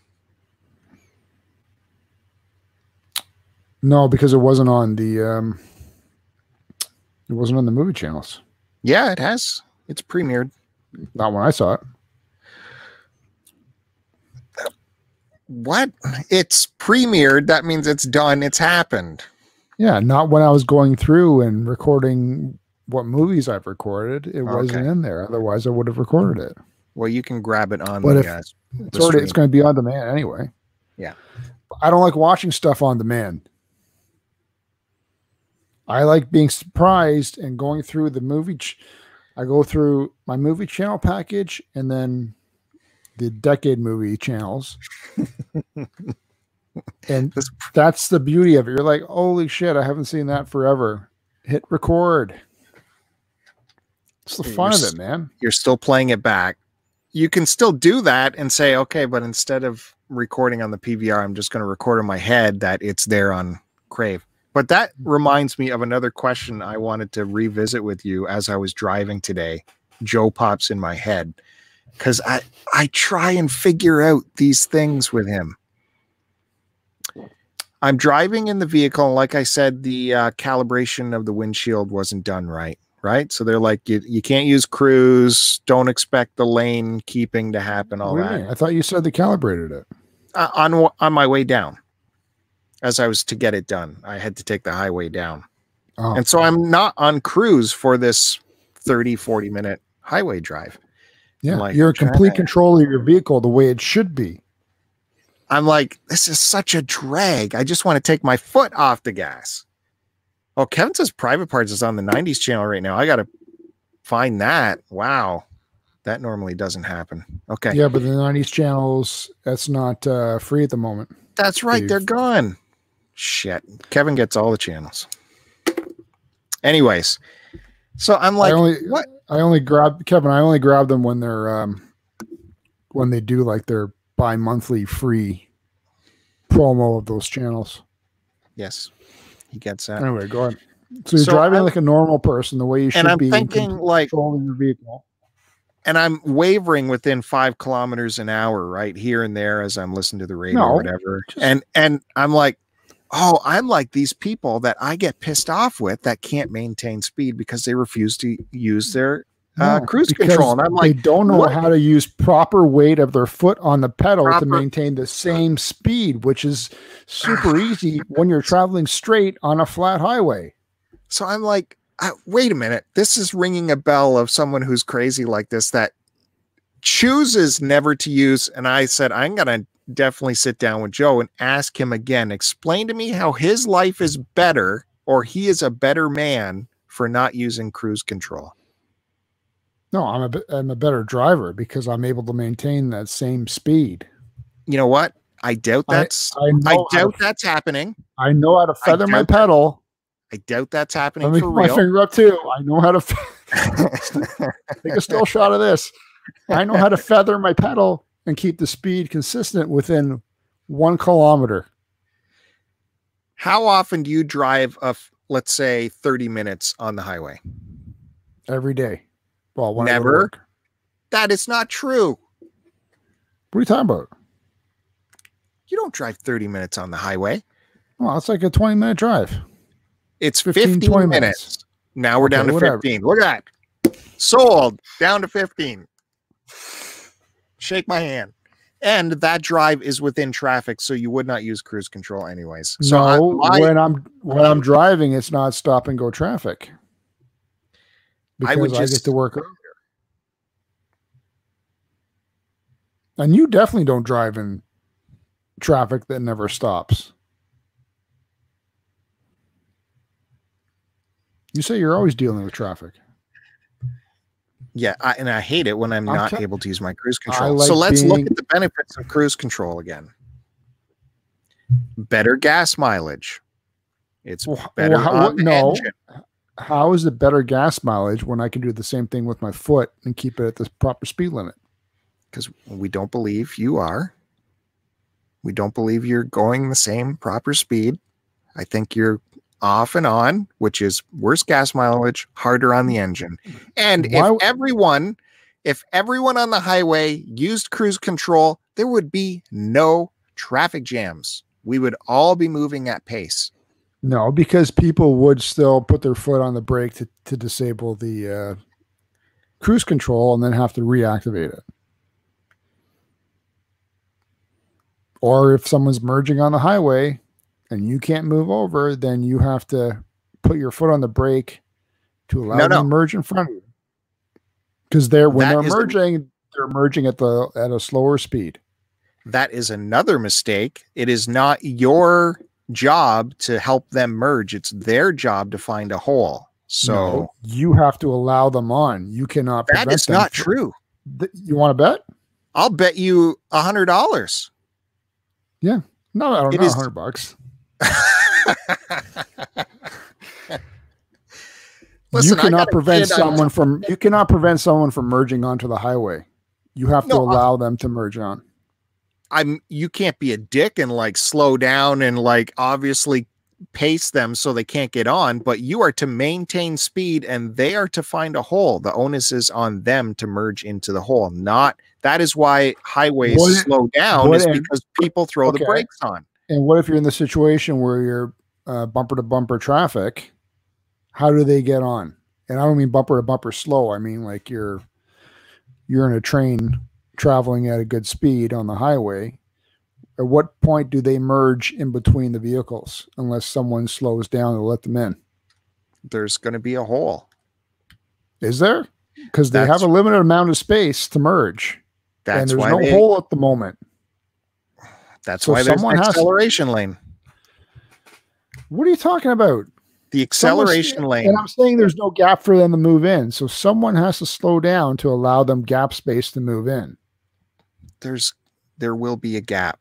No, because it wasn't on the um it wasn't on the movie channels. Yeah, it has. It's premiered. Not when I saw it. What? It's premiered. That means it's done. It's happened. Yeah, not when I was going through and recording what movies I've recorded. It wasn't in there. Otherwise, I would have recorded it. Well, you can grab it on But the, if- uh, It's already stream. it's going to be on demand anyway. Yeah. I don't like watching stuff on demand. I like being surprised and going through the movie. Ch- I go through my movie channel package and then the decade movie channels. and that's the beauty of it. You're like, holy shit, I haven't seen that forever. Hit record. It's the fun You're of it, man. You're still playing it back. You can still do that and say, okay, but instead of recording on the PVR, I'm just going to record in my head that it's there on Crave. But that reminds me of another question I wanted to revisit with you as I was driving today. Joe pops in my head because I I try and figure out these things with him. I'm driving in the vehicle, and like I said, the uh, calibration of the windshield wasn't done right. Right, so they're like, you, you can't use cruise. Don't expect the lane keeping to happen. All that? I thought you said they calibrated it. uh, on on my way down, as I was to get it done, I had to take the highway down, Oh, and so I'm not on cruise for this 30 40 minute highway drive. yeah. like, You're in complete control of your vehicle the way it should be. I'm like, this is such a drag. I just want to take my foot off the gas. Oh, Kevin says private parts is on the 90s channel right now. I got to find that. Wow. That normally doesn't happen. Okay. Yeah, but the 90s channels, that's not uh, free at the moment. That's right. They're gone. Shit. Kevin gets all the channels. Anyways, so I'm like, I only what? I only grab Kevin, I only grab them when they're um when they do like their bi-monthly free promo of those channels. Yes, he gets that. Anyway, go ahead. So you're So driving I- like a normal person, the way you should And I'm be in thinking, like, controlling your vehicle. and I'm wavering within five kilometers an hour, right here and there as I'm listening to the radio No, or whatever. just- and and I'm like, oh, I'm like these people that I get pissed off with that can't maintain speed because they refuse to use their uh, No, cruise control. And I'm like, they don't know what? how to use proper weight of their foot on the pedal Proper- to maintain the same speed, which is super easy when you're traveling straight on a flat highway. So I'm like, uh, wait a minute. This is ringing a bell of someone who's crazy like this that chooses never to use. And I said, I'm going to definitely sit down with Joe and ask him again, explain to me how his life is better or he is a better man for not using cruise control. No, I'm a, I'm a better driver because I'm able to maintain that same speed. You know what? I doubt that's, I I, how, doubt to, that's happening. I know how to feather my doubt pedal. I doubt that's happening Let me for put my real. finger up too. I know how to take a still shot of this. I know how to feather my pedal and keep the speed consistent within one kilometer. how often do you drive a, let's say 30 minutes on the highway? every day. Well, when I go to Never. That is not true. What are you talking about? You don't drive 30 minutes on the highway. Well, it's like a 20 minute drive. It's 15, 15, 20 minutes. minutes. Now we're down to whatever. 15. Look at that. Sold. Down to 15. Shake my hand. And that drive is within traffic, so you would not use cruise control anyways. So I- no, my- when I'm when I'm driving, it's not stop and go traffic. Because I I, would get to work earlier. And you definitely don't drive in traffic that never stops. You say you're always dealing with traffic. Yeah, I, and I hate it when I'm I'm not able to use my cruise control. so let's look at the benefits of cruise control again. Better gas mileage. It's better well, how- no. engine. How is it better gas mileage when I can do the same thing with my foot and keep it at the proper speed limit? because we don't believe you are. We don't believe you're going the same proper speed. I think you're off and on, which is worse gas mileage, harder on the engine. And Why if everyone, if everyone on the highway used cruise control, there would be no traffic jams. We would all be moving at pace. No, because people would still put their foot on the brake to, to disable the uh, cruise control and then have to reactivate it. Or if someone's merging on the highway and you can't move over, then you have to put your foot on the brake to allow No, them no. to merge in front of you. Because they're when That they're merging, they're merging at the at a slower speed. That is another mistake. It is not your job to help them merge, it's their job to find a hole. So No, you have to allow them on. You cannot. That is not from- true. Th- You want to bet? I'll bet you a hundred dollars. Yeah, no, I don't It know. Hundred bucks. Listen, you cannot prevent I'm- someone from you cannot prevent someone from merging onto the highway. You have to No, I- allow them to merge on. I'm you can't be a dick and like slow down and like obviously pace them so they can't get on, but you are to maintain speed and they are to find a hole. The onus is on them to merge into the hole. Not that is why highways What- slow down what is because people throw Okay. the brakes on. And what if you're in the situation where you're uh, bumper to bumper traffic? How do they get on? And I don't mean bumper to bumper slow. I mean like you're you're in a train traveling at a good speed on the highway. At what point do they merge in between the vehicles unless someone slows down to let them in? There's going to be a hole. Is there? Because they have a limited amount of space to merge, That's and there's no they- hole at the moment. That's so why there's an has acceleration lane. What are you talking about? The Someone's- acceleration lane. And I'm saying there's no gap for them to move in, so someone has to slow down to allow them gap space to move in. There's there will be a gap.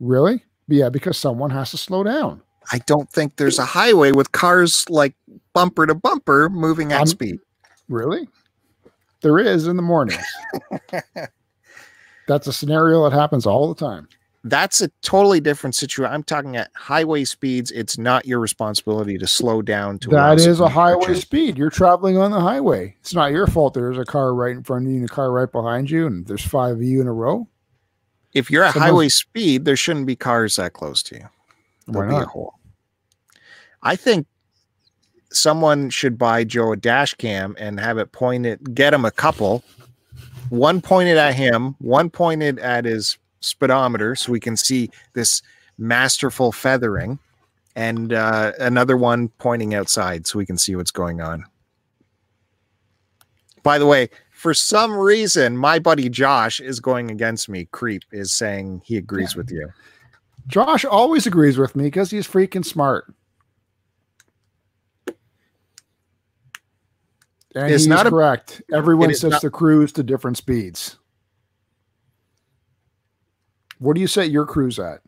Really? Yeah, because someone has to slow down. I don't think there's a highway with cars like bumper to bumper moving at I'm- speed. Really? There is in the mornings. That's a scenario that happens all the time. That's a totally different situation. I'm talking at highway speeds. It's not your responsibility to slow down to That is a highway speed. You're traveling on the highway. It's not your fault. There's a car right in front of you and a car right behind you, and there's five of you in a row. If you're at Someone's- highway speed, there shouldn't be cars that close to you. Why There'll be a not? hole. I think someone should buy Joe a dash cam and have it pointed, get him a couple, one pointed at him, one pointed at his speedometer so we can see this masterful feathering, and uh, another one pointing outside so we can see what's going on. By the way, for some reason, my buddy Josh is going against me. Creep is saying he agrees with you. Josh always agrees with me because he's freaking smart. And It's he's not a- correct. Everyone sets not- the cruise to different speeds. What do you set your cruise at?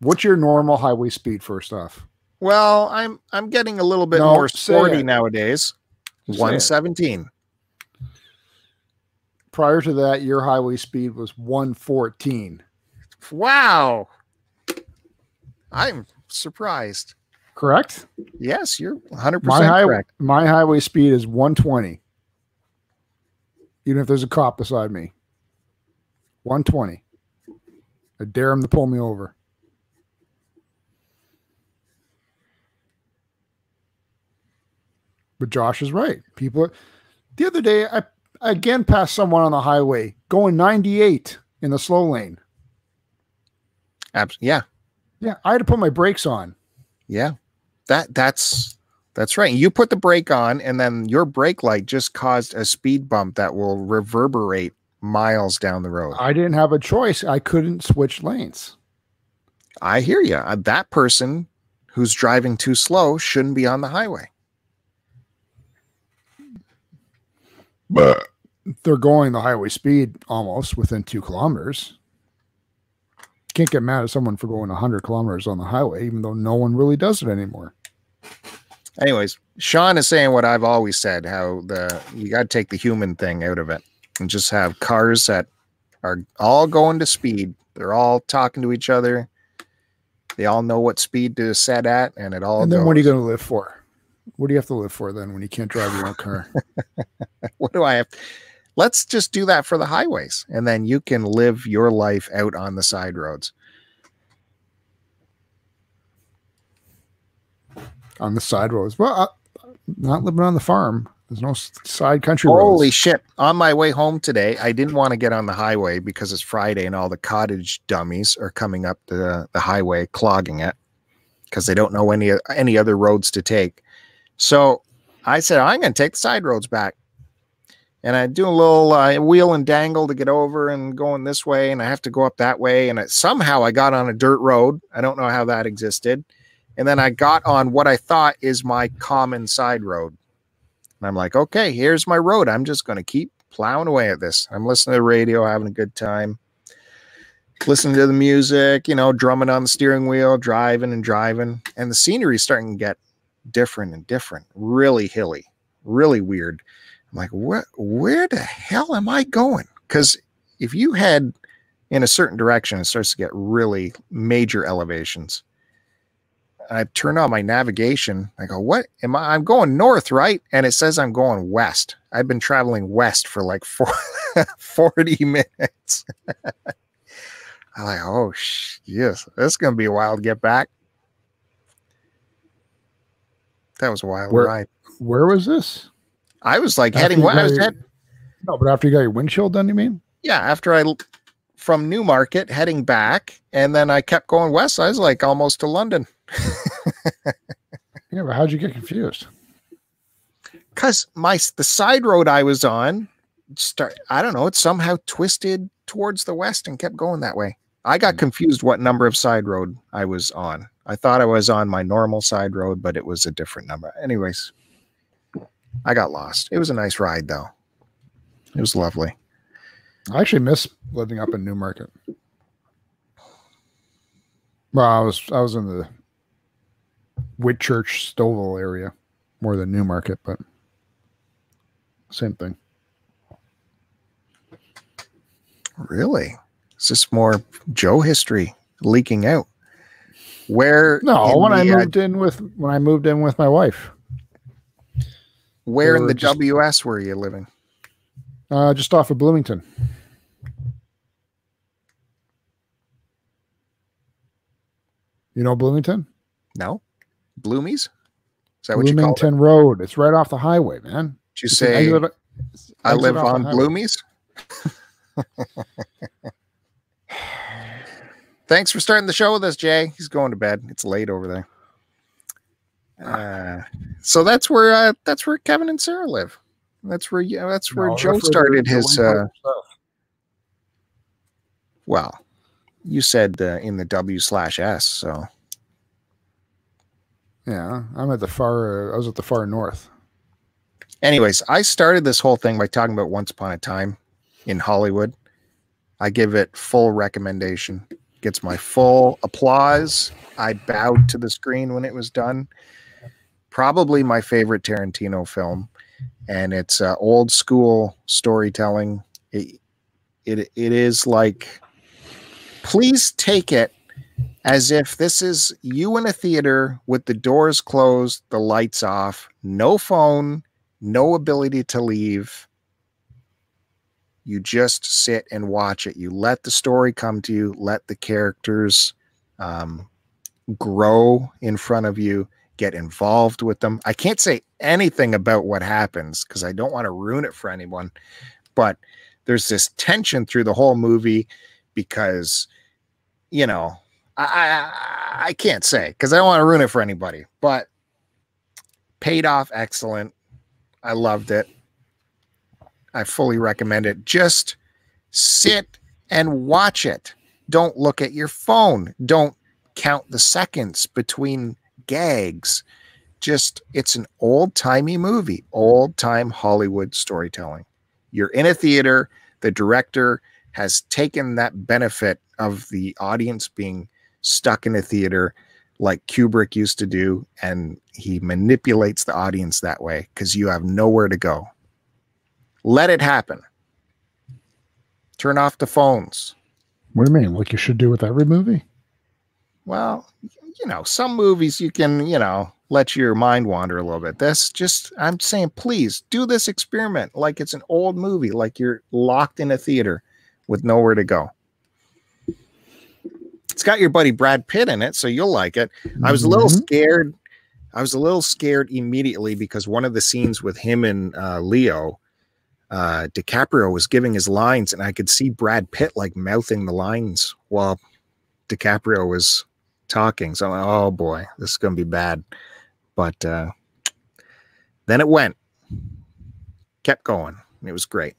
What's your normal highway speed first off? Well, I'm I'm getting a little bit No, more sporty it. nowadays. Say it. 117. Prior to that, your highway speed was 114. Wow. I'm surprised. Correct? Yes, you're 100% My high, correct. my highway speed is 120. Even if there's a cop beside me. 120. I dare him to pull me over. But Josh is right. People the other day I, I again passed someone on the highway going 98 in the slow lane. Abs- yeah. Yeah, I had to put my brakes on. Yeah. That that's that's right. You put the brake on and then your brake light just caused a speed bump that will reverberate miles down the road. I didn't have a choice. I couldn't switch lanes. I hear you. Uh, that person who's driving too slow shouldn't be on the highway. But they're going the highway speed almost within two kilometers. Can't get mad at someone for going 100 kilometers on the highway, even though no one really does it anymore. Anyways, Sean is saying what I've always said: how the you got to take the human thing out of it and just have cars that are all going to speed. They're all talking to each other. They all know what speed to set at, and it all. and then what are you going to live for? What do you have to live for then when you can't drive your own car? what do I have? Let's just do that for the highways, and then you can live your life out on the side roads. on the side roads. Well, uh, not living on the farm. There's no side country Holy roads. shit. On my way home today, I didn't want to get on the highway because it's Friday and all the cottage dummies are coming up the, the highway clogging it because they don't know any any other roads to take. So I said, I'm going to take the side roads back. And I do a little uh, wheel and dangle to get over and going this way, and I have to go up that way. And it, somehow I got on a dirt road. I don't know how that existed. And then I got on what I thought is my common side road. And I'm like, okay, here's my road. I'm just going to keep plowing away at this. I'm listening to the radio, having a good time, listening to the music, you know, drumming on the steering wheel, driving and driving. And the scenery's starting to get different and different, really hilly, really weird. I'm like, what? Where the hell am I going? Because if you head in a certain direction, it starts to get really major elevations. I turn on my navigation. I go, what am I? I'm going north, right? And it says I'm going west. I've been traveling west for like four, 40 minutes. I'm like, oh, sh- yes, is going to be a while to get back. That was a wild Where- ride. Where was this? I was like After heading west. I was your- head, No, but after you got your windshield done, you mean? yeah, after I from Newmarket heading back, and then I kept going west. I was like almost to London Yeah, but how'd you get confused? because my the side road I was on start. I don't know. It somehow twisted towards the west and kept going that way. I got Hmm. confused what number of side road I was on. I thought I was on my normal side road, but it was a different number. Anyways, I got lost. It was a nice ride though. It was lovely. I actually miss living up in Newmarket. Well, I was I was in the Whitchurch Stouffville area more than Newmarket, but same thing. Really? Is this more Joe history leaking out? Where No, when I the, uh, moved in with when I moved in with my wife, where in the just- WS were you living? uh, just off of Bloomington. You know Bloomington? No, Bloomies. Is that what you call it? Road. It's right off the highway, man. Did you It's say exit- I live on. Bloomies? Thanks for starting the show with us, Jay. He's going to bed. It's late over there. Uh, so that's where uh, that's where Kevin and Sarah live. That's where yeah, that's where No, Joe that's started his. Uh, well, you said uh, in the W slash S, so Yeah, I'm at the far. Uh, I was at the far north. anyways, I started this whole thing by talking about Once Upon a Time in Hollywood. I give it full recommendation. Gets my full applause. I bowed to the screen when it was done. Probably my favorite Tarantino film, and it's uh, old school storytelling. It, it it is like, please take it as if this is you in a theater with the doors closed, the lights off, no phone, no ability to leave. You just sit and watch it. You let the story come to you, let the characters um, grow in front of you, get involved with them. I can't say anything about what happens because I don't want to ruin it for anyone, but there's this tension through the whole movie because, you know, I, I, can't say because I don't want to ruin it for anybody, but paid off excellent. I loved it. I fully recommend it. Just sit and watch it. Don't look at your phone. Don't count the seconds between gags. Just, it's an old timey movie, old time Hollywood storytelling. You're in a theater, the director has taken that benefit of the audience being stuck in a theater like Kubrick used to do, and he manipulates the audience that way because you have nowhere to go. Let it happen. Turn off the phones. What do you mean? Like you should do with every movie? Well, you know, some movies you can, you know, let your mind wander a little bit. This just, I'm saying, please do this experiment like it's an old movie, like you're locked in a theater with nowhere to go. It's got your buddy Brad Pitt in it, so you'll like it. I was a little Mhm. scared. I was a little scared immediately because one of the scenes with him and uh, Leo, uh, DiCaprio was giving his lines, and I could see Brad Pitt like mouthing the lines while DiCaprio was talking. So I'm like, oh boy, this is going to be bad. But uh, then it went, kept going. and It was great.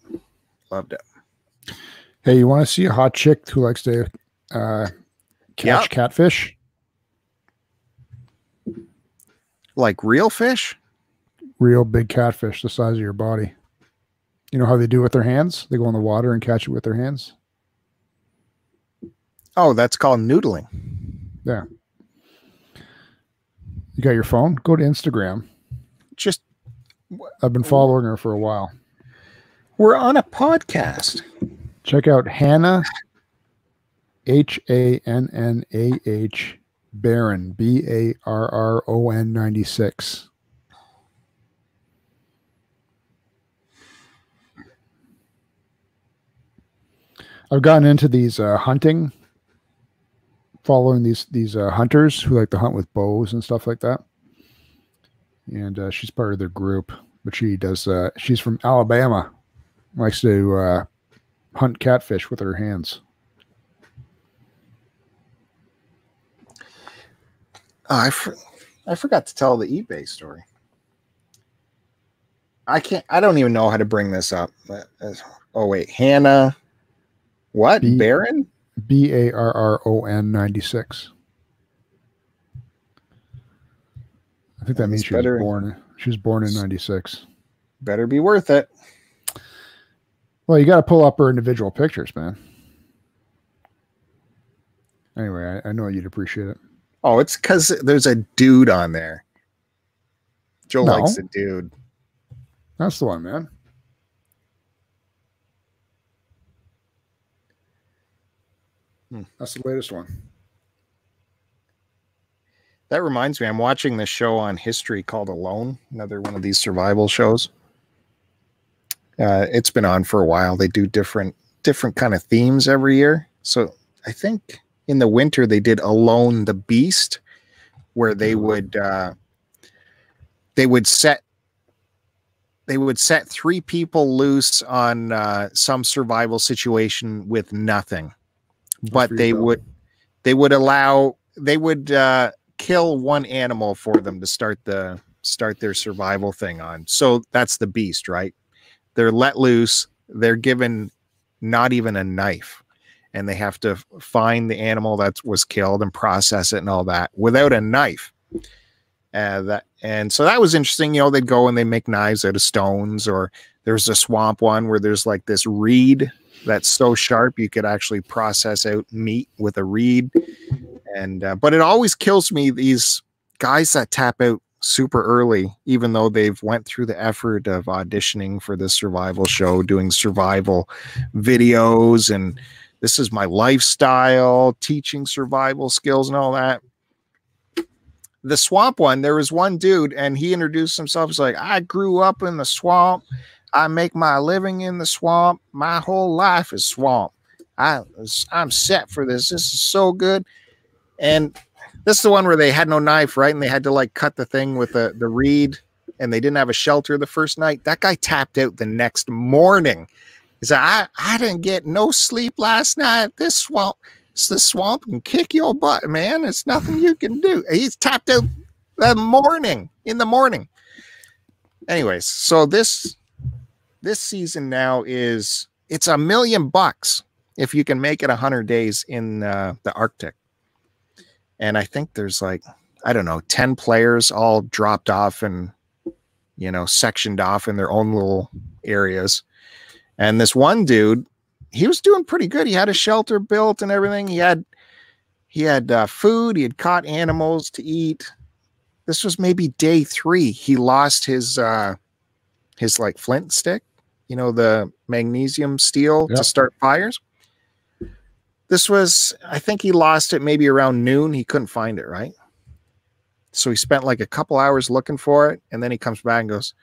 Loved it. Hey, you want to see a hot chick who likes to uh, catch Yep. catfish? Like real fish? Real big catfish, the size of your body. You know how they do with their hands? They go in the water and catch it with their hands. Oh, that's called noodling. Yeah. You got your phone? Go to Instagram. Just I've been following her for a while. we're on a podcast. Check out Hannah H A N N A H Barron B A R R O N 96. I've gotten into these uh, hunting, following these these uh, hunters who like to hunt with bows and stuff like that. And uh, she's part of their group, but she does. Uh, she's from Alabama, likes to uh, hunt catfish with her hands. Oh, I, for, I forgot to tell the eBay story. I can't. I don't even know how to bring this up. Uh, Oh wait, Hannah. What B- Barron? B A R R O N 96. I think that That's means she was born. She was born in 96. Better be worth it. Well, you got to pull up her individual pictures, man. Anyway, I, I know you'd appreciate it. Oh, it's because there's a dude on there. Joe No. likes a dude. That's the one, man. Hmm. That's the latest one. That reminds me, I'm watching this show on history called Alone, another one of these survival shows. Uh, it's been on for a while. They do different different kind of themes every year. So I think in the winter they did Alone the Beast, where they would uh, they would set they would set three people loose on uh, some survival situation with nothing, but they would they would allow they would uh, kill one animal for them to start the start their survival thing on. So that's the beast, right? They're let loose. They're given not even a knife, and they have to find the animal that was killed and process it and all that without a knife. Uh, that and so that was interesting. You know, they'd go and they make knives out of stones, or there's a swamp one where there's like this reed that's so sharp you could actually process out meat with a reed and uh, but it always kills me these guys that tap out super early even though they've went through the effort of auditioning for this survival show doing survival videos and this is my lifestyle teaching survival skills and all that the swamp one there was one dude and he introduced himself as like i grew up in the swamp i make my living in the swamp my whole life is swamp i i'm set for this this is so good and this is the one where they had no knife, right? And they had to like cut the thing with the, the reed and they didn't have a shelter the first night. That guy tapped out the next morning. He said, I, I didn't get no sleep last night. This swamp, it's the swamp can kick your butt, man. It's nothing you can do. He's tapped out the morning in the morning. Anyways, so this this season now is it's a million bucks if you can make it 100 days in uh, the Arctic and I think there's like I don't know, 10 players all dropped off and you know, sectioned off in their own little areas. And this one dude, he was doing pretty good. He had a shelter built and everything. He had he had uh, food, he had caught animals to eat. This was maybe day 3. He lost his uh his like flint stick, you know, the magnesium steel Yep. to start fires this was i think he lost it maybe around noon he couldn't find it right so he spent like a couple hours looking for it and then he comes back and goes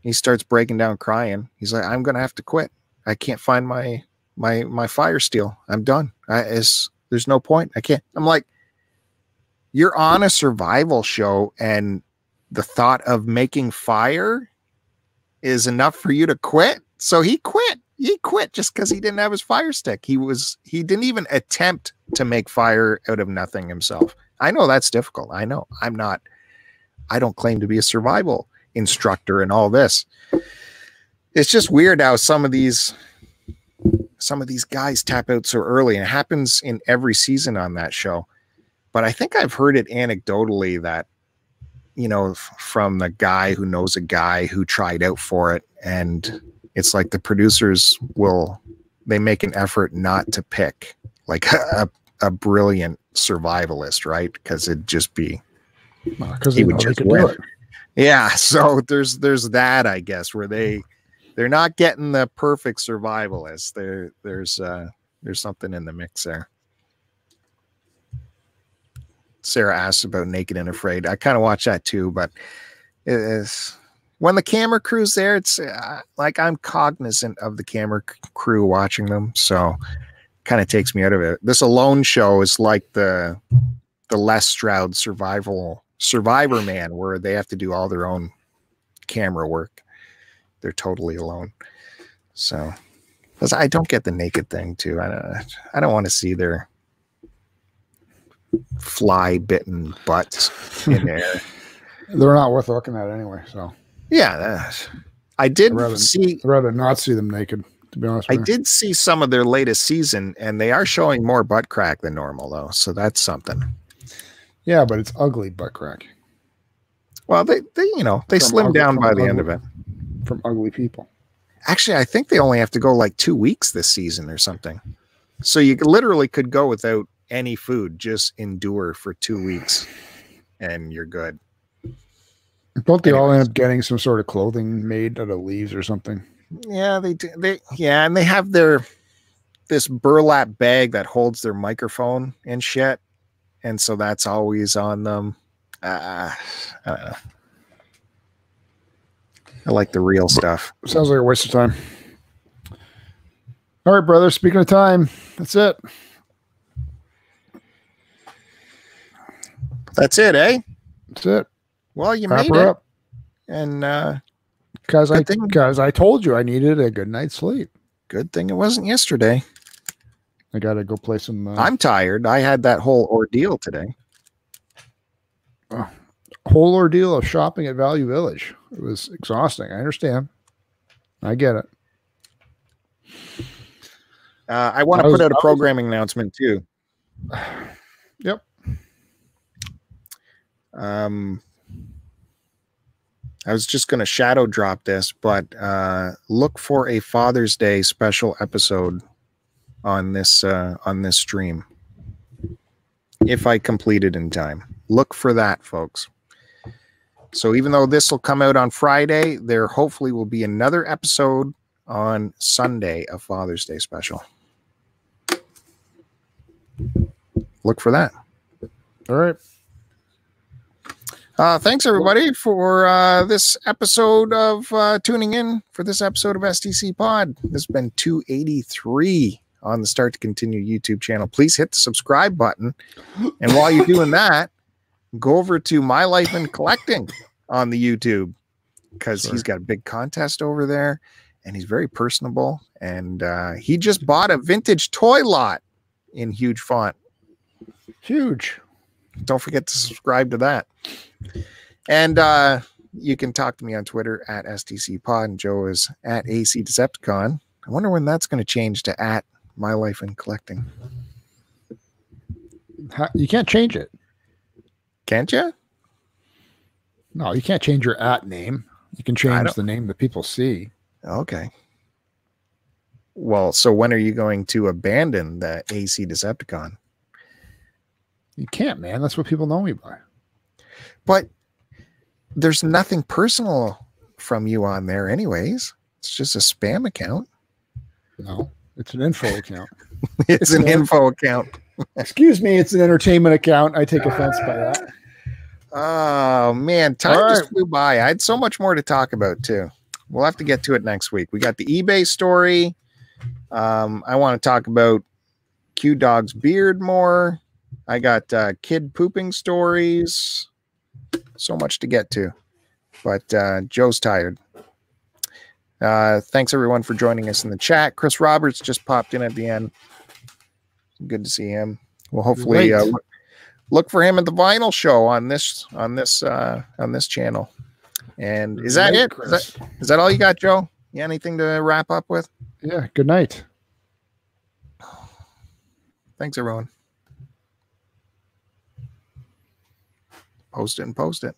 he starts breaking down crying he's like i'm gonna have to quit i can't find my my my fire steel i'm done I, it's, there's no point i can't i'm like you're on a survival show and the thought of making fire is enough for you to quit so he quit he quit just because he didn't have his fire stick. He was he didn't even attempt to make fire out of nothing himself. I know that's difficult. I know. I'm not I don't claim to be a survival instructor and all this. It's just weird how some of these some of these guys tap out so early and it happens in every season on that show. But I think I've heard it anecdotally that you know from the guy who knows a guy who tried out for it and it's like the producers will they make an effort not to pick like a, a brilliant survivalist right because it'd just be Because He would just win. Yeah, so there's there's that I guess where they they're not getting the perfect survivalist. There there's uh there's something in the mix there. Sarah asked about Naked and Afraid. I kind of watch that too, but it is when the camera crew's there, it's uh, like I'm cognizant of the camera crew watching them, so kind of takes me out of it. This alone show is like the the Les Stroud survival Survivor Man, where they have to do all their own camera work. They're totally alone. So, because I don't get the naked thing too. I don't. I don't want to see their fly bitten butts in there. They're not worth looking at anyway. So yeah, I did I'd rather- see. I'd rather not see them naked. To be honest I you. did see some of their latest season, and they are showing more butt crack than normal, though. So that's something. Yeah, but it's ugly butt crack Well, they, they you know, they From slim ugly- down by the end of it. from ugly people. Actually, I think they only have to go like two weeks this season or something. So you literally could go without any food, just endure for two weeks, and you're good. Don't they all end up getting some sort of clothing made out of leaves or something? Yeah, they do. They yeah, and they have their this burlap bag that holds their microphone and shit, and so that's always on them. Uh, I don't know. I like the real stuff. Sounds like a waste of time. All right, brother. Speaking of time, that's it. That's it, eh? That's it. Well, you Wrap made her it, up. and uh, Because I thing- because I told you I needed a good night's sleep. good thing it wasn't yesterday. I got to go play some. Uh, I'm tired. I had that whole ordeal today. whole ordeal of shopping at Value Village. It was exhausting. I understand. I get it. Uh, I want to put out a was- programming announcement too. Yep. Um, I was just going to shadow drop this, but uh, look for a Father's Day special episode on this uh, on this stream. If I complete it in time, look for that, folks. So even though this will come out on Friday, there hopefully will be another episode on Sunday, a Father's Day special. Look for that. All right. Uh, thanks everybody for uh, this episode of uh, tuning in for this episode of STC Pod. This has been 283 on the Start to Continue YouTube channel. Please hit the subscribe button, and while you're doing that, go over to My Life in Collecting on the YouTube because Sure. he's got a big contest over there, and he's very personable. And uh, he just bought a vintage toy lot in huge font Huge. don't forget to subscribe to that. And uh, you can talk to me on Twitter at STC Pod, and Joe is at AC Decepticon. I wonder when that's going to change to at My Life in Collecting. Ha- You can't change it. Can't you? No, you can't change your at name. You can change the name that people see. Okay. Well, so when are you going to abandon the AC Decepticon? You can't, man. That's what people know me by. But there's nothing personal from you on there, anyways. It's just a spam account. No, it's an info account. It's an info account. Excuse me, it's an entertainment account. I take offense by that. Oh man, time All just flew by. I had so much more to talk about too. We'll have to get to it next week. We got the eBay story. Um, I want to talk about Q Dog's beard more. I got uh, kid pooping stories. So much to get to, but uh, Joe's tired. Uh, thanks everyone for joining us in the chat. Chris Roberts just popped in at the end. Good to see him. Well, hopefully, uh, look, look for him at the vinyl show on this on this uh, on this channel. And is that Late, it? Is that, is that all you got, Joe? You anything to wrap up with? Yeah, good night. Thanks, everyone. Post it and post it.